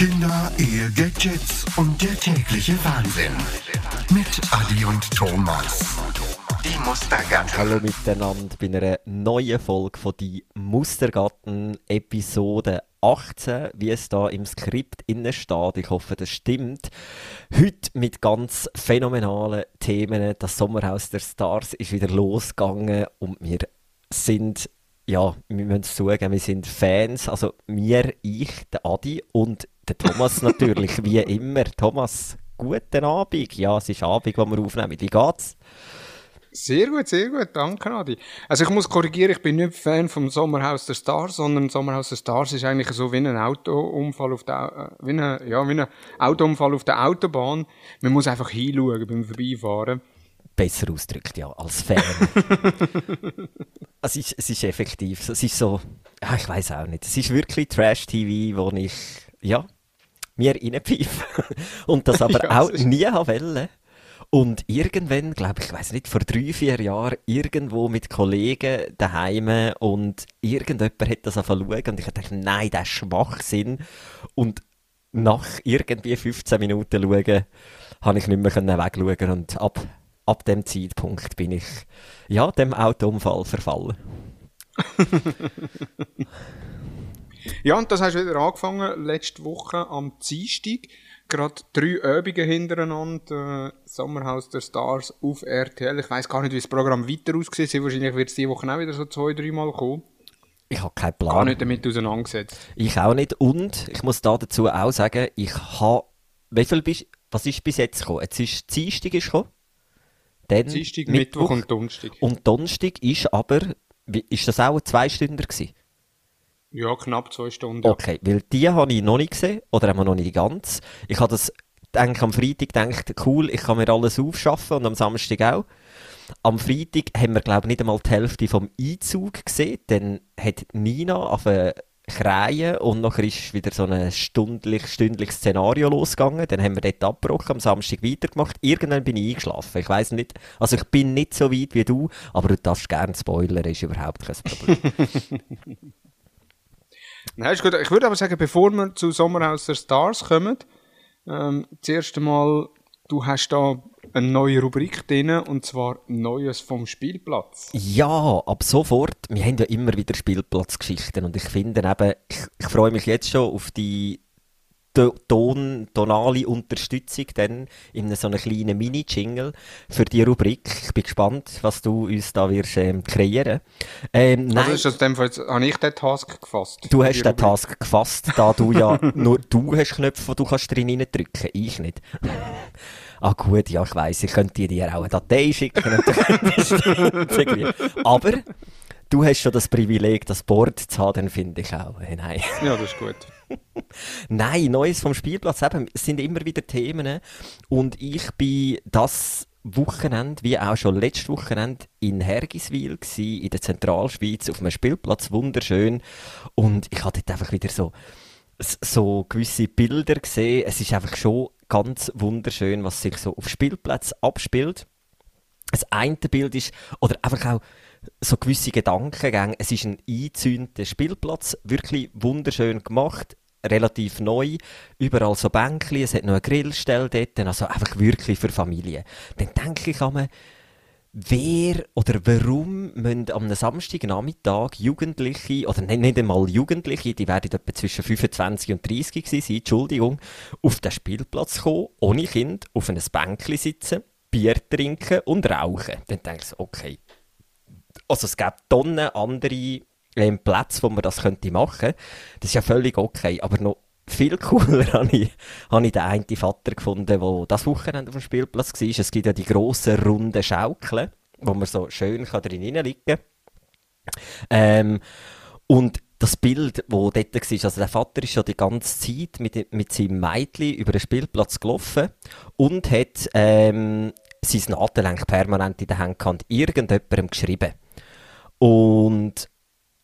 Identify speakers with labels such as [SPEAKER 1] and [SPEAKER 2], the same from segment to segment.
[SPEAKER 1] Kinder, Ehe, Gadgets und der tägliche Wahnsinn. Mit Adi und Thomas. Die Mustergatten.
[SPEAKER 2] Hallo miteinander bei einer neuen Folge von die Mustergatten Episode 18, wie es da im Skript innen steht. Ich hoffe, das stimmt. Heute mit ganz phänomenalen Themen. Das Sommerhaus der Stars ist wieder losgegangen und wir sind ja, wir müssen es zugeben, wir sind Fans. Also mir, ich, der Adi und der Thomas natürlich, wie immer. Thomas, guten Abend. Ja, es ist Abend, wo wir aufnehmen. Wie geht's?
[SPEAKER 3] Sehr gut, sehr gut, danke Adi. Also ich muss korrigieren, ich bin nicht Fan vom Sommerhaus der Stars, sondern Sommerhaus der Stars ist eigentlich so wie ein Autounfall auf der, äh, wie ein, ja, wie ein Autounfall auf der Autobahn. Man muss einfach hinschauen beim Vorbeifahren.
[SPEAKER 2] Besser ausgedrückt, ja, als Fan. es, ist, es ist effektiv, es ist so, ja, ich weiß auch nicht, es ist wirklich Trash-TV, wo ich, ja, mir reinpfeife. Und das aber ja, auch nie wollte. Und irgendwann, glaube ich, ich weiß nicht, vor drei, vier Jahren, irgendwo mit Kollegen daheim und irgendjemand hat das angefangen und ich dachte, nein, das ist Schwachsinn. Und nach irgendwie 15 Minuten schauen, habe ich nicht mehr wegschauen und ab, ab dem Zeitpunkt bin ich, ja, dem Autounfall verfallen.
[SPEAKER 3] Ja, und das hast du wieder angefangen, letzte Woche am Dienstag. Gerade drei Übungen hintereinander, äh, Sommerhaus der Stars auf RTL. Ich weiß gar nicht, wie das Programm weiter aussieht. Wahrscheinlich wird es diese Woche auch wieder so zwei, dreimal kommen.
[SPEAKER 2] Ich habe keinen Plan.
[SPEAKER 3] Gar nicht damit auseinandergesetzt.
[SPEAKER 2] Ich auch nicht. Und ich muss da dazu auch sagen, ich habe. Wie viel bist Was ist bis jetzt gekommen? Jetzt ist Dienstag ist gekommen.
[SPEAKER 3] Dann Dienstag, Mittwoch, Mittwoch und Donnerstag.
[SPEAKER 2] Und Donnerstag ist aber. Ist das auch ein Zweistünder gewesen?
[SPEAKER 3] Ja, knapp zwei Stunden.
[SPEAKER 2] Okay, weil die habe ich noch nicht gesehen, oder haben wir noch nicht ganz. Ich habe das denke, am Freitag gedacht, cool, ich kann mir alles aufschaffen und am Samstag auch. Am Freitag haben wir, glaube ich, nicht einmal die Hälfte vom Einzug gesehen. Dann hat Nina auf Kreien und nachher ist wieder so ein stündlich, stündliches Szenario losgegangen. Dann haben wir dort abgebrochen, am Samstag weitergemacht. Irgendwann bin ich eingeschlafen. Ich weiß nicht, also ich bin nicht so weit wie du, aber du darfst gerne spoilern, ist überhaupt kein Problem.
[SPEAKER 3] Nein, ist gut. Ich würde aber sagen, bevor wir zu Sommerhaus der Stars kommen, ähm, zuerst einmal, du hast da eine neue Rubrik drin, und zwar Neues vom Spielplatz.
[SPEAKER 2] Ja, ab sofort. Wir haben ja immer wieder Spielplatzgeschichten und ich finde eben, ich, ich freue mich jetzt schon auf die Ton, tonale Unterstützung dann in so einem kleinen Mini-Jingle für die Rubrik. Ich bin gespannt, was du uns da wirst ähm, kreieren.
[SPEAKER 3] Ähm, also nein, ist das dem Fall jetzt, habe ich den Task gefasst?
[SPEAKER 2] Du hast den Task gefasst, da du ja nur du hast Knöpfe, die du kannst drin drücken, ich nicht. Ah gut, ja ich weiss, ich könnte dir auch eine Datei schicken. Aber du hast schon das Privileg, das Board zu haben, dann finde ich auch. Hey, nein.
[SPEAKER 3] Ja, das ist gut.
[SPEAKER 2] Nein, Neues vom Spielplatz. Eben, es sind immer wieder Themen. Und ich bin das Wochenende, wie auch schon letztes Wochenende, in Hergiswil gsi, in der Zentralschweiz, auf einem Spielplatz, wunderschön. Und ich hatte dort einfach wieder so, so gewisse Bilder gesehen. Es ist einfach schon ganz wunderschön, was sich so auf Spielplätzen abspielt. Das eine Bild ist, oder einfach auch so gewisse Gedankengänge. Es ist ein eingezäunter Spielplatz, wirklich wunderschön gemacht relativ neu, überall so Bänkchen, es hat noch eine Grillstelle dort, also einfach wirklich für Familien. Dann denke ich an wer oder warum müssen am Samstagnachmittag Jugendliche, oder nicht, nicht einmal Jugendliche, die werden etwa zwischen 25 und 30 sein, Entschuldigung, auf den Spielplatz kommen, ohne Kind, auf einem Bänkchen sitzen, Bier trinken und rauchen. Dann denke ich, okay. Also es gibt Tonnen andere ähm, Plätze, wo man das könnte machen. Das ist ja völlig okay, aber noch viel cooler habe ich, habe ich den einen Vater gefunden, der das Wochenende auf dem Spielplatz war. Es gibt ja die grossen, runden Schaukeln, wo man so schön drin liegen kann. Ähm, und das Bild, das dort war, also der Vater ist ja die ganze Zeit mit, mit seinem Mädchen über den Spielplatz gelaufen und hat ähm, sein Nadellenk permanent in der Hand gehabt, irgendjemandem geschrieben. Und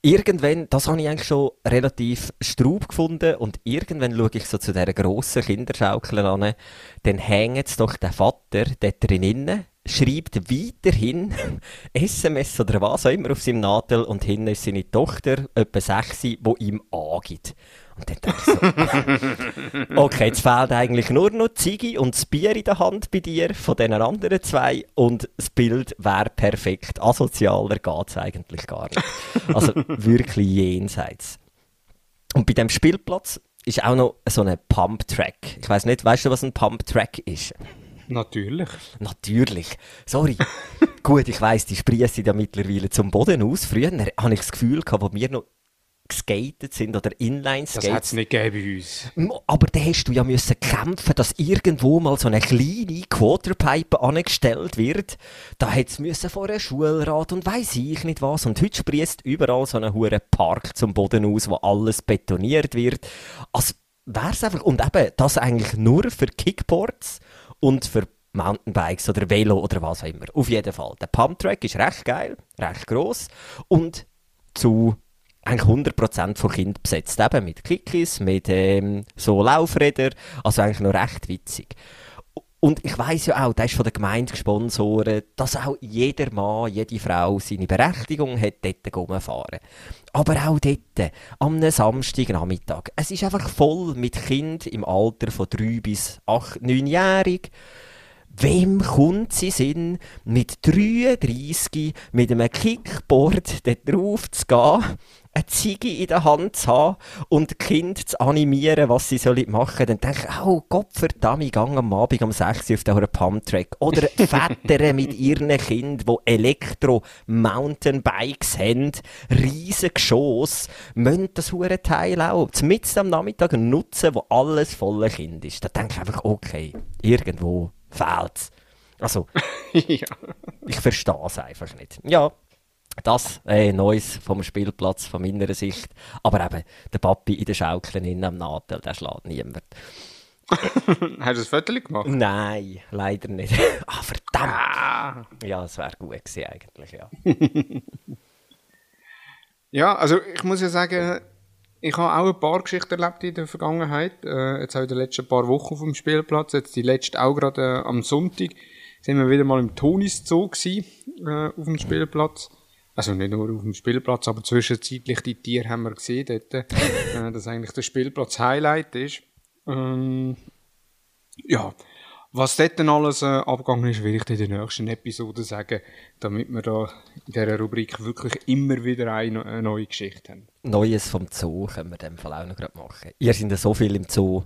[SPEAKER 2] irgendwann, das habe ich eigentlich schon relativ straub gefunden und irgendwann schaue ich so zu dieser grossen Kinderschaukel an, dann hängt doch der Vater dort drinnen, schreibt weiterhin SMS oder was auch immer auf seinem Nadel und hinten ist seine Tochter, etwa 6, die ihm angibt. Und dann denke ich so, Okay, jetzt fehlt eigentlich nur noch Ziggy und das Bier in der Hand bei dir von den anderen zwei und das Bild wäre perfekt. Asozialer geht's eigentlich gar nicht. Also wirklich jenseits. Und bei dem Spielplatz ist auch noch so ein Pump-Track. Ich weiß nicht, weißt du, was ein Pump-Track ist?
[SPEAKER 3] Natürlich.
[SPEAKER 2] Natürlich. Sorry. Gut, ich weiss, die sprießen ja mittlerweile zum Boden aus. Früher hatte ich das Gefühl, gehabt, wo wir noch geskatet sind oder Inline-Skates.
[SPEAKER 3] Das hat es nicht gegeben bei uns.
[SPEAKER 2] Aber da hast du ja müssen kämpfen, dass irgendwo mal so eine kleine Quarterpipe angestellt wird. Da hätte es vor einem Schulrat und weiss ich nicht was. Und heute sprießt überall so ein hoher Park zum Boden aus, wo alles betoniert wird. Also wär's einfach, und eben, das eigentlich nur für Kickboards und für Mountainbikes oder Velo oder was auch immer. Auf jeden Fall. Der Pumptrack ist recht geil, recht gross und zu eigentlich 100% von Kindern besetzt. Eben mit Kikis, mit ähm, so Laufrädern. Also eigentlich noch recht witzig. Und ich weiss ja auch, das ist von der Gemeinde gesponsert, dass auch jeder Mann, jede Frau seine Berechtigung hat, dort rumfahren. Aber auch dort, am Samstagnachmittag. Es ist einfach voll mit Kindern im Alter von 3 bis 8, 9-jährig. Wem kommt sie Sinn, mit 33 mit einem Kickboard dort drauf zu gehen, eine Ziege in der Hand zu haben und Kinder zu animieren, was sie sollen machen Dann denke ich, oh Gott verdammt, ich gehe am Abend um 6 Uhr auf den Pumptrack. Oder Väter mit ihren Kindern, die Elektro-Mountainbikes haben, riesige Geschoss, müssen das hure Teil auch mitten am Nachmittag nutzen, wo alles voller Kind ist. Da denke ich einfach, okay, irgendwo fehlt's. Also, ja. ich verstehe es einfach nicht. Ja, das äh, Neues vom Spielplatz von meiner Sicht. Aber eben, der Papi in der Schaukel in am Nadel, der schlägt niemand.
[SPEAKER 3] Hast du ein Foto gemacht?
[SPEAKER 2] Nein, leider nicht. ah, verdammt! Ah. Ja, es wäre gut gewesen eigentlich, ja.
[SPEAKER 3] ja, also ich muss ja sagen, ich habe auch ein paar Geschichten erlebt in der Vergangenheit. Äh, jetzt auch in den letzten paar Wochen auf dem Spielplatz. Jetzt die letzte auch gerade äh, am Sonntag sind wir wieder mal im Tonis Zoo gewesen, äh, auf dem Spielplatz. Also nicht nur auf dem Spielplatz, aber zwischenzeitlich die Tiere haben wir gesehen dort, äh, dass eigentlich der Spielplatz Highlight ist. Ähm, ja, was dort dann alles äh, abgegangen ist, will ich dir in der nächsten Episode sagen, damit wir da in dieser Rubrik wirklich immer wieder eine, eine neue Geschichte haben.
[SPEAKER 2] Neues vom Zoo können wir in dem Fall auch noch gerade machen. Ihr seid ja so viel im Zoo.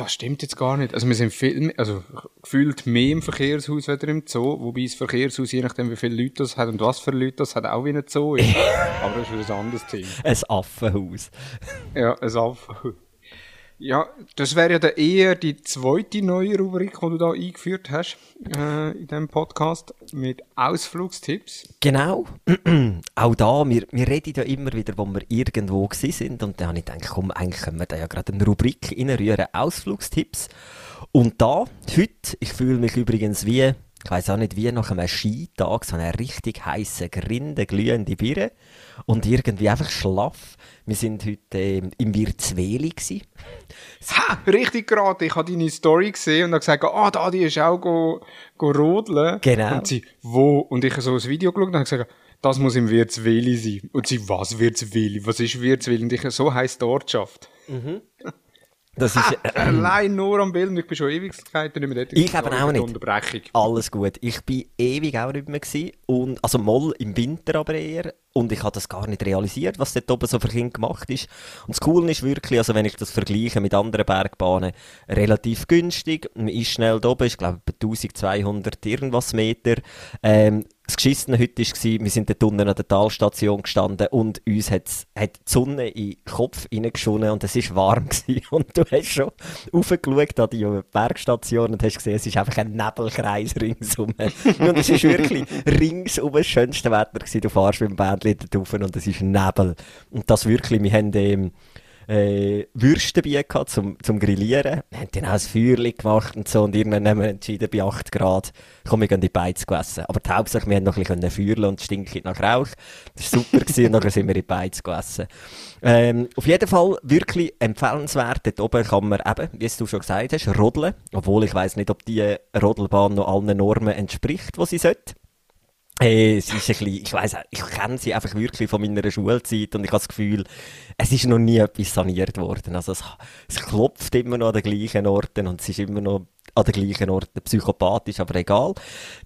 [SPEAKER 3] Das stimmt jetzt gar nicht. Also wir sind viel, also gefühlt mehr im Verkehrshaus als im Zoo, wobei das Verkehrshaus, je nachdem wie viele Leute das hat und was für Leute das hat, auch wie ein Zoo ist. Aber das ist ein anderes Thema.
[SPEAKER 2] Ein Affenhaus.
[SPEAKER 3] Ja, ein Affenhaus. Ja, das wäre ja dann eher die zweite neue Rubrik, die du da eingeführt hast äh, in diesem Podcast mit Ausflugstipps.
[SPEAKER 2] Genau. Auch da, wir, wir reden ja immer wieder, wo wir irgendwo sind und da habe ich gedacht, komm, eigentlich können wir da ja gerade eine Rubrik reinrühren, Ausflugstipps. Und da, heute, ich fühle mich übrigens wie ich weiß auch nicht wie, nach einem Skitag, so eine richtig heiße, grinde, glühende Birne und irgendwie einfach schlaff. Wir sind heute äh, im Wirzweli
[SPEAKER 3] Ha, richtig gerade. Ich habe deine Story gesehen und habe gesagt, ah, oh, da, die ist auch go, go rodeln.
[SPEAKER 2] Genau.
[SPEAKER 3] Und sie, wo? Und ich habe so ein Video geschaut und habe gesagt, das muss im Wirzweli sein. Und sie, was Wirzweli? Was ist Wirzweli? Und ich, so heisst die Ortschaft. Mhm. Das ist, äh, allein nur am Bild, ich bin schon Ewigkeiten nicht mehr dort.
[SPEAKER 2] Ich eben auch nicht. Unterbrechung. Alles gut. Ich bin ewig auch nicht mehr gewesen. Und, also mal im Winter aber eher. Und ich habe das gar nicht realisiert, was dort oben so für Kinder gemacht ist. Und das Coole ist wirklich, also wenn ich das vergleiche mit anderen Bergbahnen, relativ günstig. Man ist schnell da oben, ich glaube 1200 irgendwas Meter. Ähm, das Geschissene heute war, wir sind dort unten an der Talstation gestanden und uns hat's, hat die Sonne in den Kopf reingeschonen und es war warm. Gewesen. Und du hast schon raufgeschaut an die Bergstation und hast gesehen, es ist einfach ein Nebelkreis ringsum. und es ist wirklich ringsum das schönste Wetter gewesen. Du fährst mit dem Bändchen drauf und es ist Nebel. Und das wirklich, wir haben... Ähm, äh, Würste dabei gehabt zum, zum Grillieren. Wir haben dann auch ein Feuerchen gemacht und so und irgendwann haben wir entschieden, bei 8 Grad, komm, wir gehen die Beiz essen. Aber die Hauptsache, wir haben noch ein bisschen feuern und stinkt nach Rauch. Das war super gewesen, und dann sind wir in die Beiz essen. Ähm, auf jeden Fall wirklich empfehlenswert. Dort oben kann man eben, wie du schon gesagt hast, rodeln. Obwohl ich weiss nicht, ob die Rodelbahn noch allen Normen entspricht, die sie sollte. Hey, es ist ein bisschen, ich weiss, ich kenne sie einfach wirklich von meiner Schulzeit und ich habe das Gefühl, es ist noch nie etwas saniert worden. Also es, es klopft immer noch an den gleichen Orten und es ist immer noch an den gleichen Orten psychopathisch, aber egal.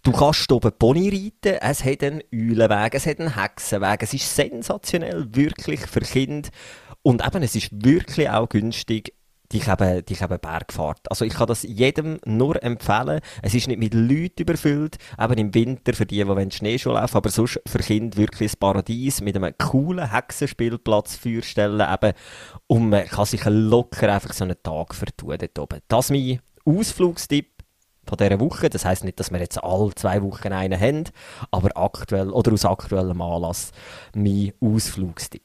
[SPEAKER 2] Du kannst oben Pony reiten, es hat einen Eulenweg, es hat einen Hexenweg, es ist sensationell, wirklich für Kinder und eben, es ist wirklich auch günstig dich eben, dich eben Bergfahrt. Also ich kann das jedem nur empfehlen. Es ist nicht mit Leuten überfüllt, eben im Winter für die, die Schneeschuh laufen, aber sonst für Kinder wirklich ein Paradies mit einem coolen Hexenspielplatz, Feuerstellen eben und man kann sich locker einfach so einen Tag vertun dort oben. Das ist mein Ausflugstipp von dieser Woche. Das heisst nicht, dass wir jetzt alle zwei Wochen einen haben, aber aktuell oder aus aktuellem Anlass mein Ausflugstipp.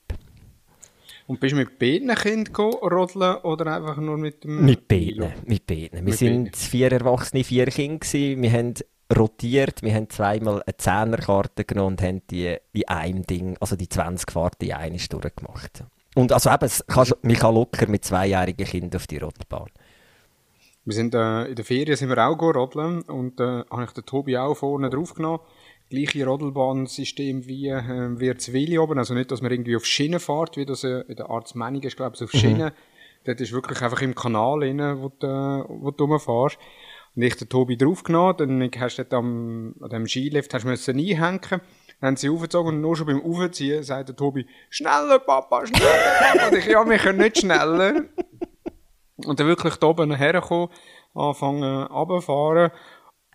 [SPEAKER 3] Und bist du mit beiden Kindern rodeln oder einfach nur mit dem
[SPEAKER 2] Mit beiden, mit beiden. Wir mit sind beiden. vier Erwachsene, vier Kinder gewesen. Wir haben rotiert, wir haben zweimal eine Zehnerkarte genommen und haben die in einem Ding, also die 20 Fahrten in eine Stunde gemacht. Und also eben, kann, man kann locker mit zweijährigen Kindern auf die Rodelbahn.
[SPEAKER 3] Wir sind, äh, in der Ferien sind wir auch rodeln und äh, habe ich den Tobi auch vorne drauf genommen gleiche Rodelbahnsystem wie äh, Wirtswili oben. Also nicht, dass man irgendwie auf Schienen fährt, wie das äh, in der Arztmeinung ist, glaube ich, auf. Schienen. Mhm. Dort ist wirklich einfach im Kanal rein, wo du, wo du rumfährst. Und ich den Tobi draufgenommen, dann hast du dort am, an dem Skilift hast du müssen einhängen. Dann haben sie aufgezogen und nur schon beim Aufziehen sagt der Tobi, schneller Papa, schneller Papa. und ich, ja, wir können nicht schneller. Und dann wirklich da oben herkommen, anfangen runterfahren.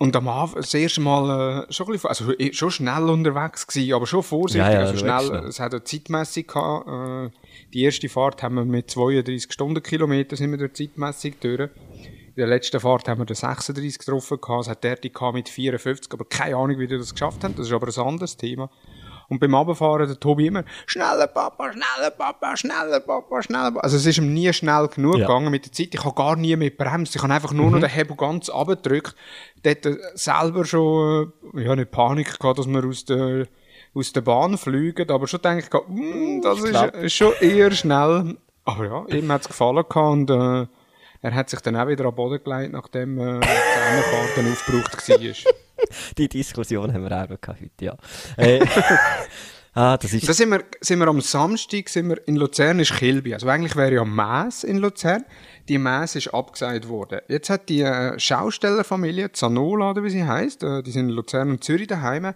[SPEAKER 3] Und am Anfang, das erste Mal, äh, schon, ein bisschen, also, schon schnell unterwegs gewesen, aber schon vorsichtig, ja, ja, also schnell, es hat eine Zeitmessung gehabt, äh, die erste Fahrt haben wir mit 32 Stundenkilometer sind wir durch Zeitmessung durch. In der letzten Fahrt haben wir den 36 getroffen gehabt, es hat der mit 54, aber keine Ahnung, wie die das geschafft haben, das ist aber ein anderes Thema. Und beim Abfahren der Tobi immer, schneller Papa, schneller Papa, schneller Papa, schneller Papa. Also es ist ihm nie schnell genug ja. gegangen mit der Zeit. Ich habe gar nie mehr bremst. Ich habe einfach nur mhm. noch den Hebel ganz abgedrückt. Dort selber schon, äh, ja, nicht Panik gehabt, dass wir aus der, aus der Bahn fliegen. Aber schon denke ich, mm, das ist, ist, schon eher schnell. Aber ja, ihm hat es gefallen gehabt und, äh, er hat sich dann auch wieder am Boden gelegt, nachdem äh, die Zähnefahrten aufgebraucht war.
[SPEAKER 2] Die Diskussion haben wir auch gehabt heute, ja. Äh,
[SPEAKER 3] ah, das ist... Da sind wir, sind wir am Samstag sind wir in Luzern, ist Kilby. Also eigentlich wäre ja Maas in Luzern. Die Maas ist abgesagt worden. Jetzt hat die äh, Schaustellerfamilie, Zanola oder wie sie heisst, äh, die sind in Luzern und Zürich daheim,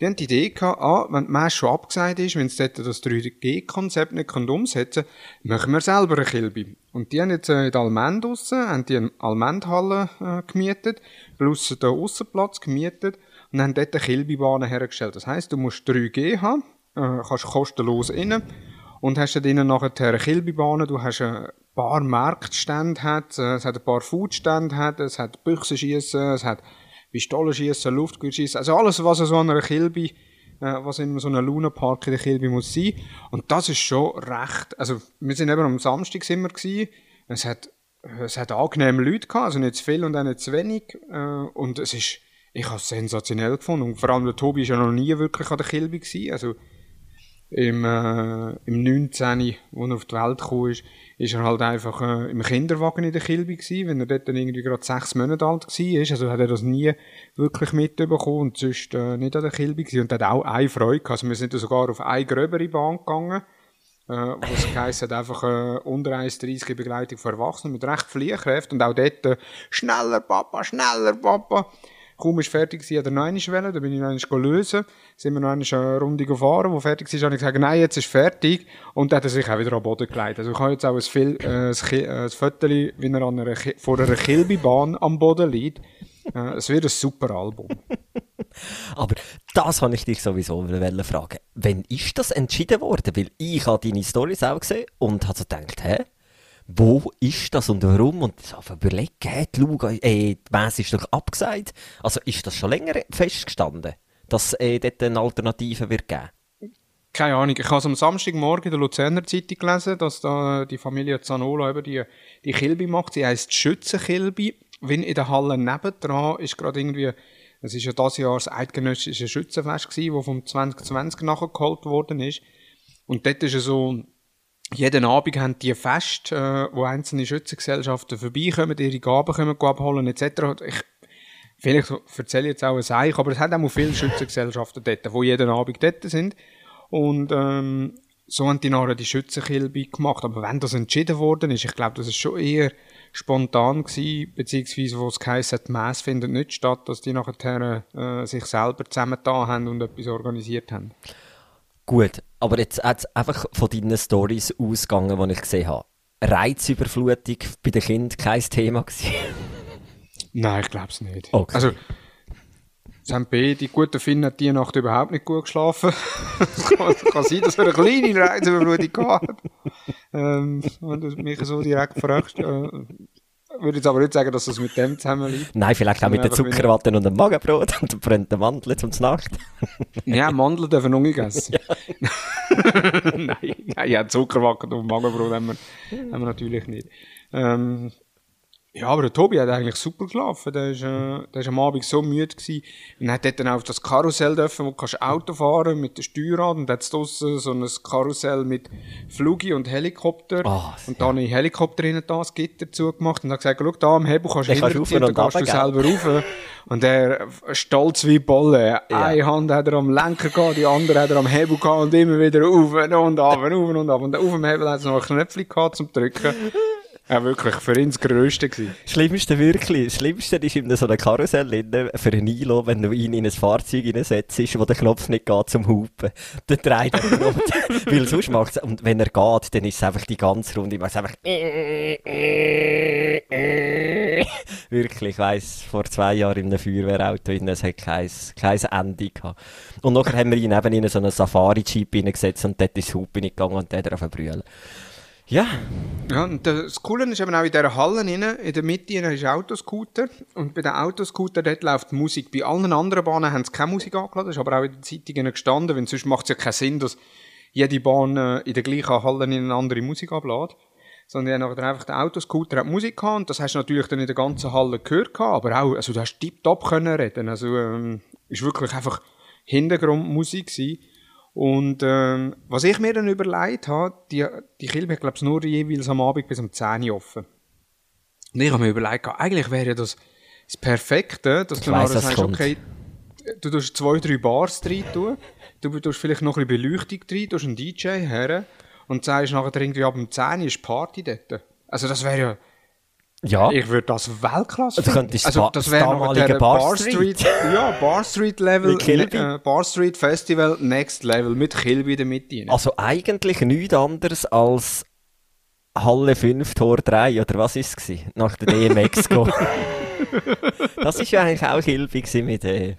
[SPEAKER 3] die haben die Idee gehabt, ah, wenn die Maas schon abgesagt ist, wenn sie das 3G-Konzept nicht umsetzen können, machen wir selber eine Kilby. Und die haben jetzt äh, in der Almend draussen, haben die eine Almendhalle äh, gemietet, plus den Aussenplatz gemietet und haben dort eine Kilbybahn hergestellt. Das heisst, du musst 3G haben, äh, kannst kostenlos rein und hast dann nachher eine Kilbybahn, du hast ein paar Marktstände, hat, äh, es hat ein paar Foodstände, hat, es hat Büchsenschiessen, es hat Pistolenschießen, Luftgürschießen, also alles, was so an einer Kilby, äh, was in so einem Lunapark in der Kilby muss sein. Und das ist schon recht, also wir sind eben am Samstag wir gewesen, es hat, es hat angenehme Leute gehabt, also nicht zu viel und auch nicht zu wenig, äh, und es ist, ich habe es sensationell gefunden. Und vor allem der Tobi ist ja noch nie wirklich an der Kilby gewesen, also im, äh, im 19., wo er auf die Welt gekommen ist, ist er halt einfach äh, im Kinderwagen in der Kilby gewesen, wenn er dort dann irgendwie gerade sechs Monate alt war. Also hat er das nie wirklich mitbekommen und sonst äh, nicht an der Kilby gewesen. Und hat auch eine Freude gehabt. Also wir sind sogar auf eine gröbere Bahn gegangen, äh, es geheißen hat, einfach äh, unter 1,30 in Begleitung von Erwachsenen mit recht Fliehkräften und auch dort äh, schneller Papa, schneller Papa. Kaum ist fertig gewesen, hat er noch einmal wollen, dann bin ich noch einmal lösen. Sind wir noch eine Runde gefahren, wo fertig war, habe ich gesagt, nein, jetzt ist fertig. Und dann hat er sich auch wieder am Boden gelegt. Also ich habe jetzt auch ein, Fil äh, ein, Foto, wie er an einer, vor einer Kilbybahn am Boden liegt. Äh, es wird ein super Album.
[SPEAKER 2] Aber das habe ich dich sowieso fragen. Wann ist das entschieden worden? Weil ich habe deine Storys auch gesehen und habe so gedacht, hä? Wo ist das und warum? Und so überlegen, hey, die, Luga, äh, die Messe ist doch abgesagt. Also ist das schon länger festgestanden, dass äh, dort eine Alternative wird geben?
[SPEAKER 3] Keine Ahnung. Ich habe am Samstagmorgen in der Luzerner Zeitung gelesen, dass da die Familie Zanola über die, die Kilby macht. Sie heisst Schützenkilby. Wenn in der Halle nebendran ist gerade irgendwie, es ist ja das Jahr das eidgenössische Schützenfest gewesen, das vom 2020 nachgeholt worden ist. Und dort ist so jeden Abend haben die Fest, äh, wo einzelne Schützengesellschaften vorbeikommen, ihre Gaben kommen abholen etc. Ich, vielleicht erzähle ich jetzt auch ein Seich, aber es hat auch viele Schützengesellschaften dort, wo jeden Abend dort sind. Und ähm, so haben die nachher die Schützenkilbe gemacht. Aber wenn das entschieden worden ist, ich glaube, das ist schon eher spontan gewesen, beziehungsweise wo es geheißen hat, die findet nicht statt, dass die nachher äh, sich selber zusammengetan haben und etwas organisiert haben.
[SPEAKER 2] Gut, aber jetzt hat einfach von deinen Stories ausgegangen, die ich gesehen habe. Reizüberflutung bei den Kindern kein Thema gewesen?
[SPEAKER 3] Nein, ich glaube es nicht.
[SPEAKER 2] Okay.
[SPEAKER 3] Also, es haben beide guten Finnen die Nacht überhaupt nicht gut geschlafen. es kann, kann sein, dass er eine kleine Reizüberflutung hat. Ähm, wenn du mich so direkt fragst, äh, würde jetzt aber nicht sagen, dass das mit dem zusammenliegt.
[SPEAKER 2] Nein, vielleicht auch mit
[SPEAKER 3] wieder-
[SPEAKER 2] Zuckerwatten und dem Magenbrot und dem brennenden Mandeln zum Nacht.
[SPEAKER 3] Ja, Mandeln dürfen noch nicht essen. nein, nein, ja, Zuckerwacken und Magenbrot haben wir, haben wir natürlich nicht. Ähm, ja, aber der Tobi hat eigentlich super geschlafen. Der ist, äh, der ist am Abend so müde gewesen. Und hat dort dann auf das Karussell dürfen, wo du kannst Auto fahren mit dem Steuerrad. Und hat draussen so ein Karussell mit Flugi und Helikopter.
[SPEAKER 2] Ah,
[SPEAKER 3] und da habe ich Helikopter innen da das Gitter zugemacht und hat gesagt, schau da am Hebel kannst
[SPEAKER 2] kannst du
[SPEAKER 3] hinterziehen, dann gehst du
[SPEAKER 2] runter,
[SPEAKER 3] selber rauf. Und er, stolz wie Bolle. Eine Hand hat er am Lenker gehabt, die andere hat er am Hebel gehabt und immer wieder rauf und ab, rauf und ab. Und auf dem Hebel hat es noch ein Knöpfchen gehabt zum Drücken. Ja, wirklich, für ihn das Größte gewesen.
[SPEAKER 2] Das Schlimmste wirklich, das Schlimmste ist in so einem Karussell für einen Nilo, wenn du ihn in ein Fahrzeug hineinsetzt, wo der Knopf nicht geht zum Hupen. Dann dreht er ihn um. Weil sonst macht und wenn er geht, dann ist es einfach die ganze Runde, macht es einfach Wirklich, ich weiss, vor zwei Jahren in einem Feuerwehrauto, drin, es hat kein, kein Ende gehabt. Und nachher haben wir ihn eben in so einen Safari-Jeep hineingesetzt und dort ist das Hupen nicht gegangen und der hat auf brüllen. Ja,
[SPEAKER 3] Ja, und das Coole ist eben auch in dieser Halle in der Mitte ist Autoscooter. Und bei den Autoscooter dort läuft Musik. Bei allen anderen Bahnen haben sie keine Musik angeladen, das ist aber auch in den Zeitungen gestanden, weil sonst macht es ja keinen Sinn, dass jede Bahn äh, in der gleichen Halle in eine andere Musik ablädt. Sondern die haben einfach den Autoscooter hat Musik gehabt und das hast du natürlich dann in der ganzen Halle gehört aber auch, also du hast tiptop können reden. Also, ähm, ist wirklich einfach Hintergrundmusik gewesen. Und ähm, was ich mir dann überlegt habe, die, die Kilbe hat, glaube ich, nur jeweils am Abend bis um 10 Uhr offen. Und ich habe mir überlegt, eigentlich wäre das das Perfekte, dass du
[SPEAKER 2] weiss,
[SPEAKER 3] sagst,
[SPEAKER 2] kommt.
[SPEAKER 3] okay, du tust zwei, drei Bars rein tun, du tust vielleicht noch ein bisschen Beleuchtung rein, tust einen DJ her und sagst nachher irgendwie ab um 10 Uhr ist Party dort. Also das wäre ja,
[SPEAKER 2] ja.
[SPEAKER 3] ich würde das Weltklasse
[SPEAKER 2] Du
[SPEAKER 3] finden. Also das wäre
[SPEAKER 2] damalige Bar
[SPEAKER 3] Bar
[SPEAKER 2] Street.
[SPEAKER 3] Ja, Bar Street Level,
[SPEAKER 2] Kilby.
[SPEAKER 3] äh, Bar Street Festival, Next Level, mit Kilby in der Mitte.
[SPEAKER 2] Also eigentlich nichts anderes als Halle 5, Tor 3, oder was ist es gewesen? Nach der DMX go. das ist ja eigentlich auch gewesen mit äh,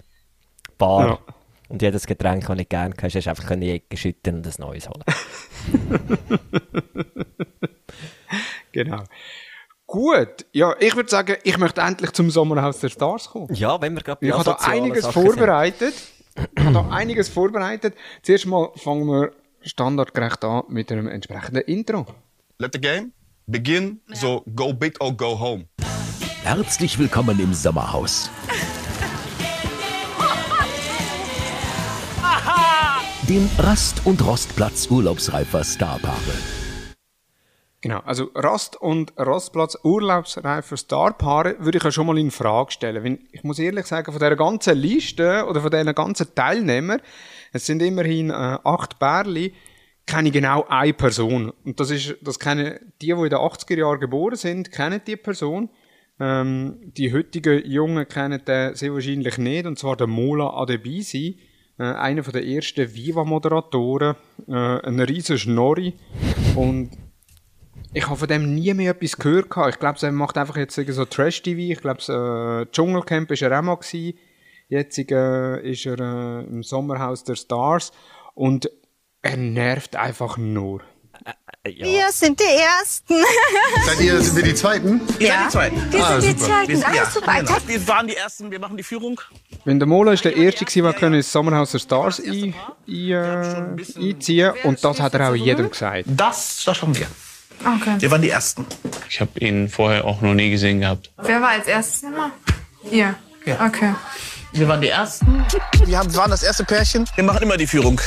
[SPEAKER 2] Bar.
[SPEAKER 3] Ja.
[SPEAKER 2] Und jedes Getränk, das ich gerne hatte, hast einfach in die Ecke schütten und ein neues holen.
[SPEAKER 3] Genau. Gut, ja, ich würde sagen, ich möchte endlich zum Sommerhaus der Stars kommen.
[SPEAKER 2] Ja, wenn wir gerade
[SPEAKER 3] Ich habe da einiges vorbereitet. Ich habe da einiges vorbereitet. Zuerst mal fangen wir standardgerecht an mit einem entsprechenden Intro.
[SPEAKER 4] Let the game begin. So go big or go home.
[SPEAKER 5] Herzlich willkommen im Sommerhaus. Dem Rast- und Rostplatz urlaubsreifer Starpaare.
[SPEAKER 3] Genau, also Rast- und Rastplatz Urlaubsreife Starpaare würde ich ja schon mal in Frage stellen. Wenn, ich muss ehrlich sagen, von dieser ganzen Liste oder von diesen ganzen Teilnehmern, es sind immerhin äh, acht Bärli, kenne ich genau eine Person. Und das ist, das kennen die, die in den 80er Jahren geboren sind, kennen die Person. Ähm, die heutigen Jungen kennen den sehr wahrscheinlich nicht, und zwar der Mola Adebisi, äh, einer der ersten Viva-Moderatoren, äh, ein riesen Schnorri. Und ich habe von dem nie mehr etwas gehört. gehabt. Ich glaube, er macht einfach jetzt so Trash-TV. Ich glaube, äh, Dschungelcamp ist er auch mal gewesen. Jetzt äh, ist er äh, im Sommerhaus der Stars. Und er nervt einfach nur.
[SPEAKER 6] Wir sind die Ersten.
[SPEAKER 1] Seid ihr, sind wir die Zweiten?
[SPEAKER 6] Ja,
[SPEAKER 7] die Zweiten.
[SPEAKER 6] wir
[SPEAKER 1] Ah,
[SPEAKER 6] sind die
[SPEAKER 1] super.
[SPEAKER 6] Zweiten. Ah, super.
[SPEAKER 7] Genau. Wir waren die Ersten, wir machen die Führung.
[SPEAKER 3] Wenn der Mola ist der Erste gewesen, der können ins Sommerhaus der Stars ein, ein, äh, einziehen Und das hat er auch jedem gesagt.
[SPEAKER 7] Das, das schaffen wir.
[SPEAKER 8] Okay.
[SPEAKER 7] Wir waren die Ersten.
[SPEAKER 9] Ich habe ihn vorher auch noch nie gesehen gehabt.
[SPEAKER 8] Wer war als erstes immer? Ihr.
[SPEAKER 7] Ja.
[SPEAKER 8] Okay.
[SPEAKER 7] Wir waren die Ersten. Wir haben, waren das erste Pärchen. Wir machen immer die Führung.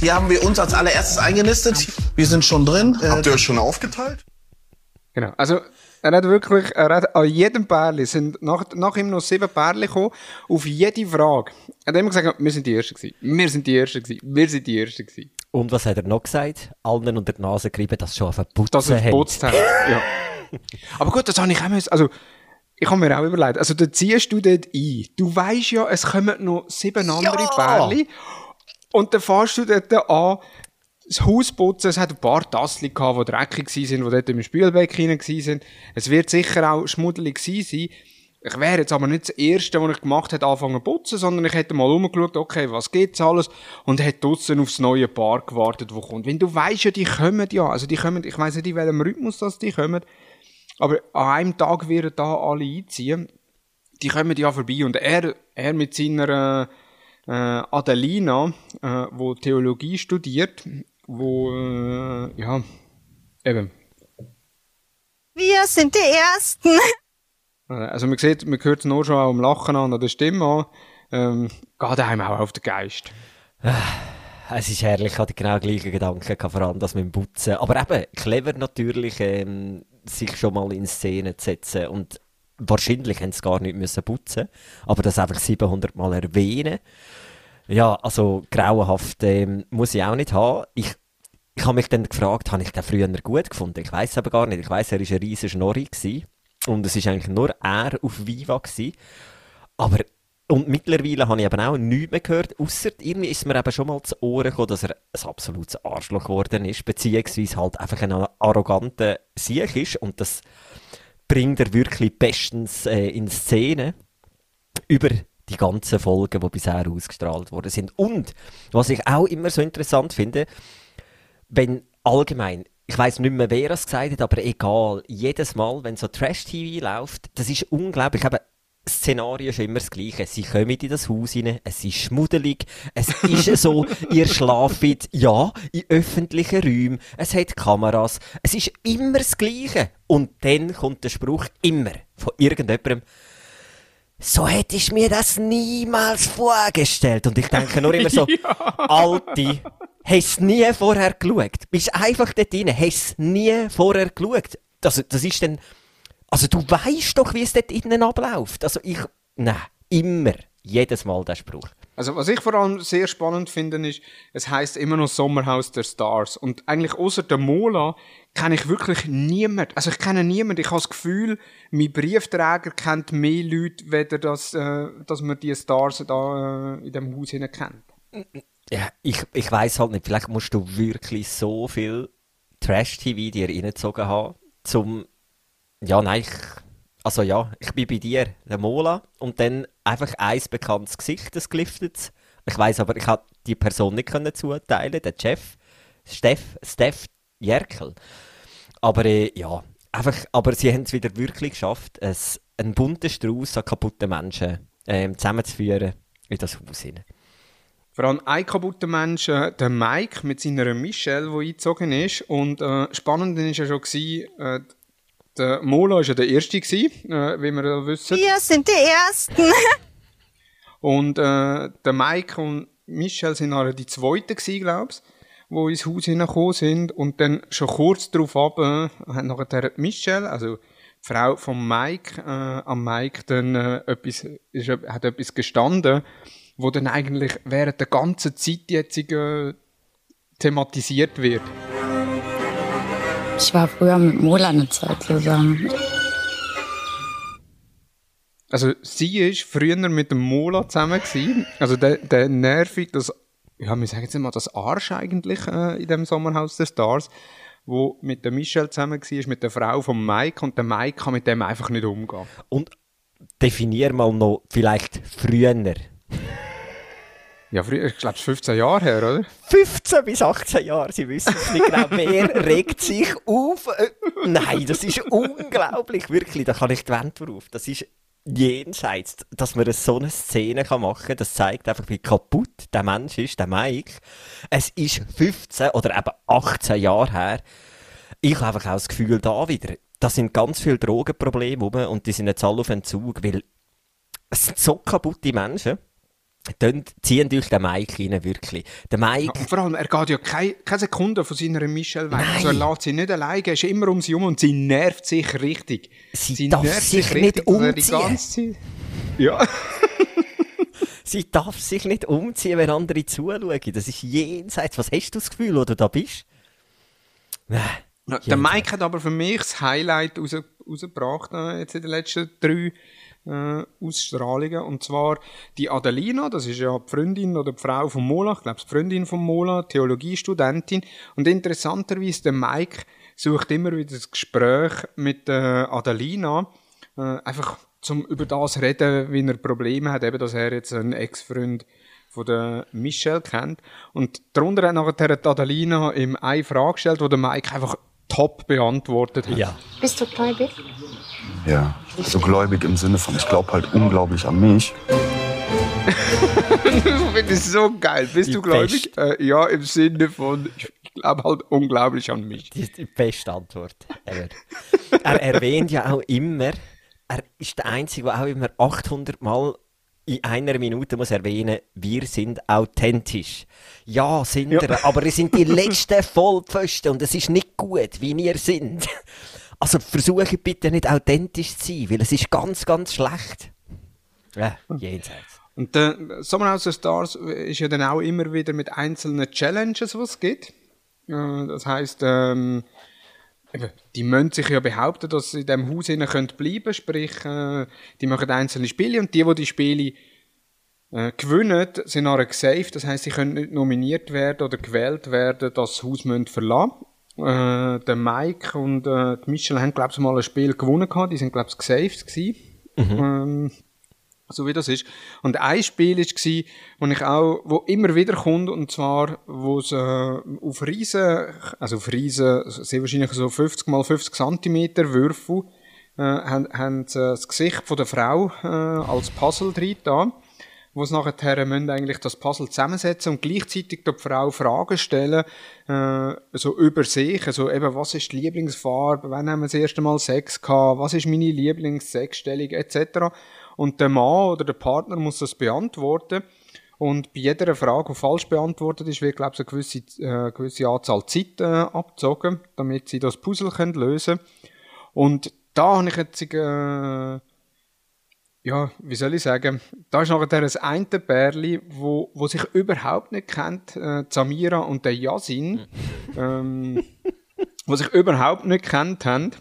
[SPEAKER 7] Hier haben wir uns als allererstes eingenistet. Wir sind schon drin.
[SPEAKER 4] Habt ihr euch schon aufgeteilt?
[SPEAKER 3] Genau. Also, Er hat wirklich, er hat an jedem Pärli, sind nach, nach ihm noch sieben Pärli gekommen, auf jede Frage. Er hat immer gesagt, wir sind die Ersten gewesen, wir sind die Ersten gewesen, wir sind die Ersten gewesen.
[SPEAKER 2] Und was hat er noch gesagt? Allen unter die Nase gerieben, dass sie schon auf den Putzen
[SPEAKER 3] Dass
[SPEAKER 2] haben.
[SPEAKER 3] geputzt hat, ja. Aber gut, das habe ich auch müssen, also, ich habe mir auch überlegt, also da ziehst du dort ein. Du weißt ja, es kommen noch sieben andere
[SPEAKER 2] Ja.
[SPEAKER 3] Pärli. Und dann fährst du dort an, das Haus putzen, es hat ein paar Tassel gehabt, die dreckig waren, die dort im Spülbecken waren. Es wird sicher auch schmuddelig sein. Ich wäre jetzt aber nicht das Erste, was ich gemacht hätte, anfangen zu putzen, sondern ich hätte mal umgeschaut, okay, was gibt's alles? Und hätte draussen aufs neue Paar gewartet, wo kommt. Wenn du weißt ja, die kommen ja, also die kommen, ich weiss nicht, in welchem Rhythmus das die kommen, aber an einem Tag werden da alle einziehen. Die kommen ja vorbei und er, er mit seiner äh, Adelina, äh, wo Theologie studiert, wo äh, ja eben
[SPEAKER 6] Wir sind die Ersten.
[SPEAKER 3] Äh, Also man sieht, man hört es nur schon auch am Lachen an, an der Stimme an. Ähm, geht einem auch auf den Geist.
[SPEAKER 2] Es ist herrlich, ich hatte genau gleichen Gedanken, gehabt, vor allem das mit dem Putzen. Aber eben, clever natürlich, ähm, sich schon mal in Szene zu setzen. Und wahrscheinlich haben sie gar nicht müssen putzen aber das einfach 700 Mal erwähnen. Ja, also grauenhaft ähm, muss ich auch nicht haben. Ich, ich habe mich dann gefragt, habe ich den früher gut gefunden? Ich weiß aber gar nicht. Ich weiß, er war ein riesen Schnorri gewesen. und es ist eigentlich nur er auf Viva gewesen. Aber und mittlerweile habe ich eben auch nichts mehr gehört, außer irgendwie ist mir eben schon mal zu Ohren gekommen, dass er ein absolutes Arschloch geworden ist, beziehungsweise halt einfach ein arroganter Sieg ist und das bringt er wirklich bestens äh, in Szene über die ganzen Folgen, die bisher ausgestrahlt worden sind. Und was ich auch immer so interessant finde, wenn allgemein, ich weiß nicht mehr, wer es gesagt hat, aber egal, jedes Mal, wenn so Trash-TV läuft, das ist unglaublich. Eben, das Szenario ist immer das gleiche. Sie kommen in das Haus rein, es ist schmuddelig, es ist so, ihr schlaft, ja, in öffentlichen Räumen, es hat Kameras, es ist immer das Gleiche. Und dann kommt der Spruch immer von irgendjemandem, so hätte ich mir das niemals vorgestellt. Und ich denke nur immer so, Alte, hast nie vorher geschaut? Bist einfach dort drin, hast nie vorher geschaut? Also, das ist dann, also du weißt doch, wie es dort innen abläuft. Also ich, nein, immer, jedes Mal der Spruch.
[SPEAKER 3] Also was ich vor allem sehr spannend finde, ist, es heißt immer noch Sommerhaus der Stars. Und eigentlich außer der Mola kenne ich wirklich niemand. Also ich kenne niemanden. Ich habe das Gefühl, mein Briefträger kennt mehr Leute, weder das, äh, dass man die Stars da äh, in dem Haus hinein kennt.
[SPEAKER 2] Ja, ich, ich weiß halt nicht, vielleicht musst du wirklich so viel Trash-TV dir reingezogen haben, zum, ja, nein, ich, also ja, ich bin bei dir, der Mola, und dann einfach ein bekanntes Gesicht, das geliftet. Ich weiß aber, ich habe die Person nicht können zuteilen, der Chef, Steff, Steff Jerkel. Aber äh, ja, einfach, aber sie haben es wieder wirklich geschafft, es, einen bunten Strauß an kaputten Menschen ähm, zusammenzuführen in das Haus hinein.
[SPEAKER 3] Vor allem ein kaputter Mensch, äh, der Mike mit seiner Michelle, die eingezogen ist. Und äh, spannend war ja schon, äh, der Mola war ja der Erste, gewesen, äh, wie wir ja wissen.
[SPEAKER 6] Wir sind die Ersten.
[SPEAKER 3] Und äh, der Mike und Michelle sind nachher die Zweiten gewesen, glaub's, wo ins Haus hineingekommen sind. Und dann schon kurz darauf ab, äh, hat nachher der Michelle, also die Frau von Mike, äh, am Mike dann äh, etwas, ist, hat etwas gestanden, wo dann eigentlich während der ganzen Zeit jetzt äh, thematisiert wird.
[SPEAKER 10] Ich war früher mit Mola eine Zeit zusammen.
[SPEAKER 3] Also sie ist früher mit dem Mola zusammen gewesen. Also der, der nervig, das, ja, wir sagen jetzt mal das Arsch eigentlich äh, in dem Sommerhaus der Stars, wo mit der Michelle zusammen war, mit der Frau von Mike und der Mike kann mit dem einfach nicht umgehen.
[SPEAKER 2] Und definier mal noch vielleicht früher.
[SPEAKER 3] Ja, früher, ich glaube, 15 Jahre her, oder?
[SPEAKER 2] 15 bis 18 Jahre, Sie wissen es nicht genau. Wer regt sich auf? Nein, das ist unglaublich, wirklich. Da kann ich die Wand drauf. Das ist jenseits, dass man so eine Szene kann machen kann. Das zeigt einfach, wie kaputt der Mensch ist, der Mike. Es ist 15 oder eben 18 Jahre her. Ich habe einfach auch das Gefühl, da wieder, da sind ganz viele Drogenprobleme rum und die sind jetzt alle auf Entzug, weil es sind so kaputte Menschen. Dann ziehen euch den Mike rein, wirklich. Der Mike...
[SPEAKER 3] Und vor allem, er geht ja keine, keine Sekunde von seiner Michelle weg.
[SPEAKER 2] Nein.
[SPEAKER 3] Also er lässt sie nicht alleine, er ist immer um sie herum und sie nervt sich richtig.
[SPEAKER 2] Sie darf sich
[SPEAKER 3] richtig,
[SPEAKER 2] nicht umziehen.
[SPEAKER 3] ganze Zeit... Ja.
[SPEAKER 2] Sie darf sich nicht umziehen, wenn andere zuschauen. Das ist jenseits. Was hast du das Gefühl, wo du da bist? Nein.
[SPEAKER 3] Ja, Der Mike hat aber für mich das Highlight raus, rausgebracht, äh, jetzt in den letzten drei äh, Ausstrahlungen. Und zwar die Adelina, das ist ja die Freundin oder die Frau von Mola, ich glaube, die Freundin von Mola, Theologiestudentin. Und interessanterweise, der Mike sucht immer wieder das Gespräch mit der Adelina, äh, einfach zum über das reden, wie er Probleme hat, eben, dass er jetzt einen Ex-Freund von der Michelle kennt. Und darunter hat nachher die Adelina ihm eine Frage gestellt, die der Mike einfach top beantwortet hat.
[SPEAKER 2] Ja.
[SPEAKER 6] Bist du gläubig?
[SPEAKER 11] Ja, so gläubig im Sinne von, ich glaube halt unglaublich an mich.
[SPEAKER 3] ich finde es so geil. Bist
[SPEAKER 2] Die
[SPEAKER 3] du gläubig? Äh, ja, im Sinne von, ich glaube halt unglaublich an mich.
[SPEAKER 2] Das ist die beste Antwort ever. er erwähnt ja auch immer, er ist der Einzige, der auch immer 800 Mal in einer Minute muss erwähnen, wir sind authentisch. Ja, sind
[SPEAKER 3] Ja.
[SPEAKER 2] wir, aber ihr sind die letzten Vollpfosten und es ist nicht gut, wie ihr sind. Also versucht bitte nicht authentisch zu sein, weil es ist ganz, ganz schlecht. Ja, jenseits.
[SPEAKER 3] Und der Sommerhaus der Stars ist ja dann auch immer wieder mit einzelnen Challenges, die es gibt. Äh, Das heisst, ähm, die müssen sich ja behaupten, dass sie in diesem Haus innen können bleiben Sprich, äh, die machen einzelne Spiele und die, die die Spiele äh, gewinnen, sind nachher gesaved. Das heisst, sie können nicht nominiert werden oder gewählt werden, dass das Haus müssen verlassen äh, Der Mike und äh, die Michelle haben, glaube ich, mal ein Spiel gewonnen gehabt. Die sind, glaube ich, gesaved gewesen. Ähm, so wie das ist. Und ein Spiel gsi, wo ich auch, wo immer wieder kommt, und zwar, wo es äh, auf Riesen, also auf Riesen, sehr wahrscheinlich so 50 mal 50 Zentimeter Würfel, äh, haben, haben sie das Gesicht von der Frau äh, als Puzzle drin da, wo es nachher müssen eigentlich das Puzzle zusammensetzen und gleichzeitig der Frau Fragen stellen, äh, so über sich, also eben, was ist die Lieblingsfarbe, wann haben wir das erste Mal Sex gehabt, was ist meine Lieblingssexstellung, etc. Und der Mann oder der Partner muss das beantworten. Und bei jeder Frage, die falsch beantwortet ist, wird, glaube ich, eine gewisse, äh, gewisse Anzahl Zeit äh, abgezogen, damit sie das Puzzle können lösen Und da habe ich jetzt, äh, ja, wie soll ich sagen, da ist nachher das eine Pärli, wo, wo sich überhaupt nicht kennt, äh, Samira und der Yasin, ähm, wo sich überhaupt nicht kennt haben.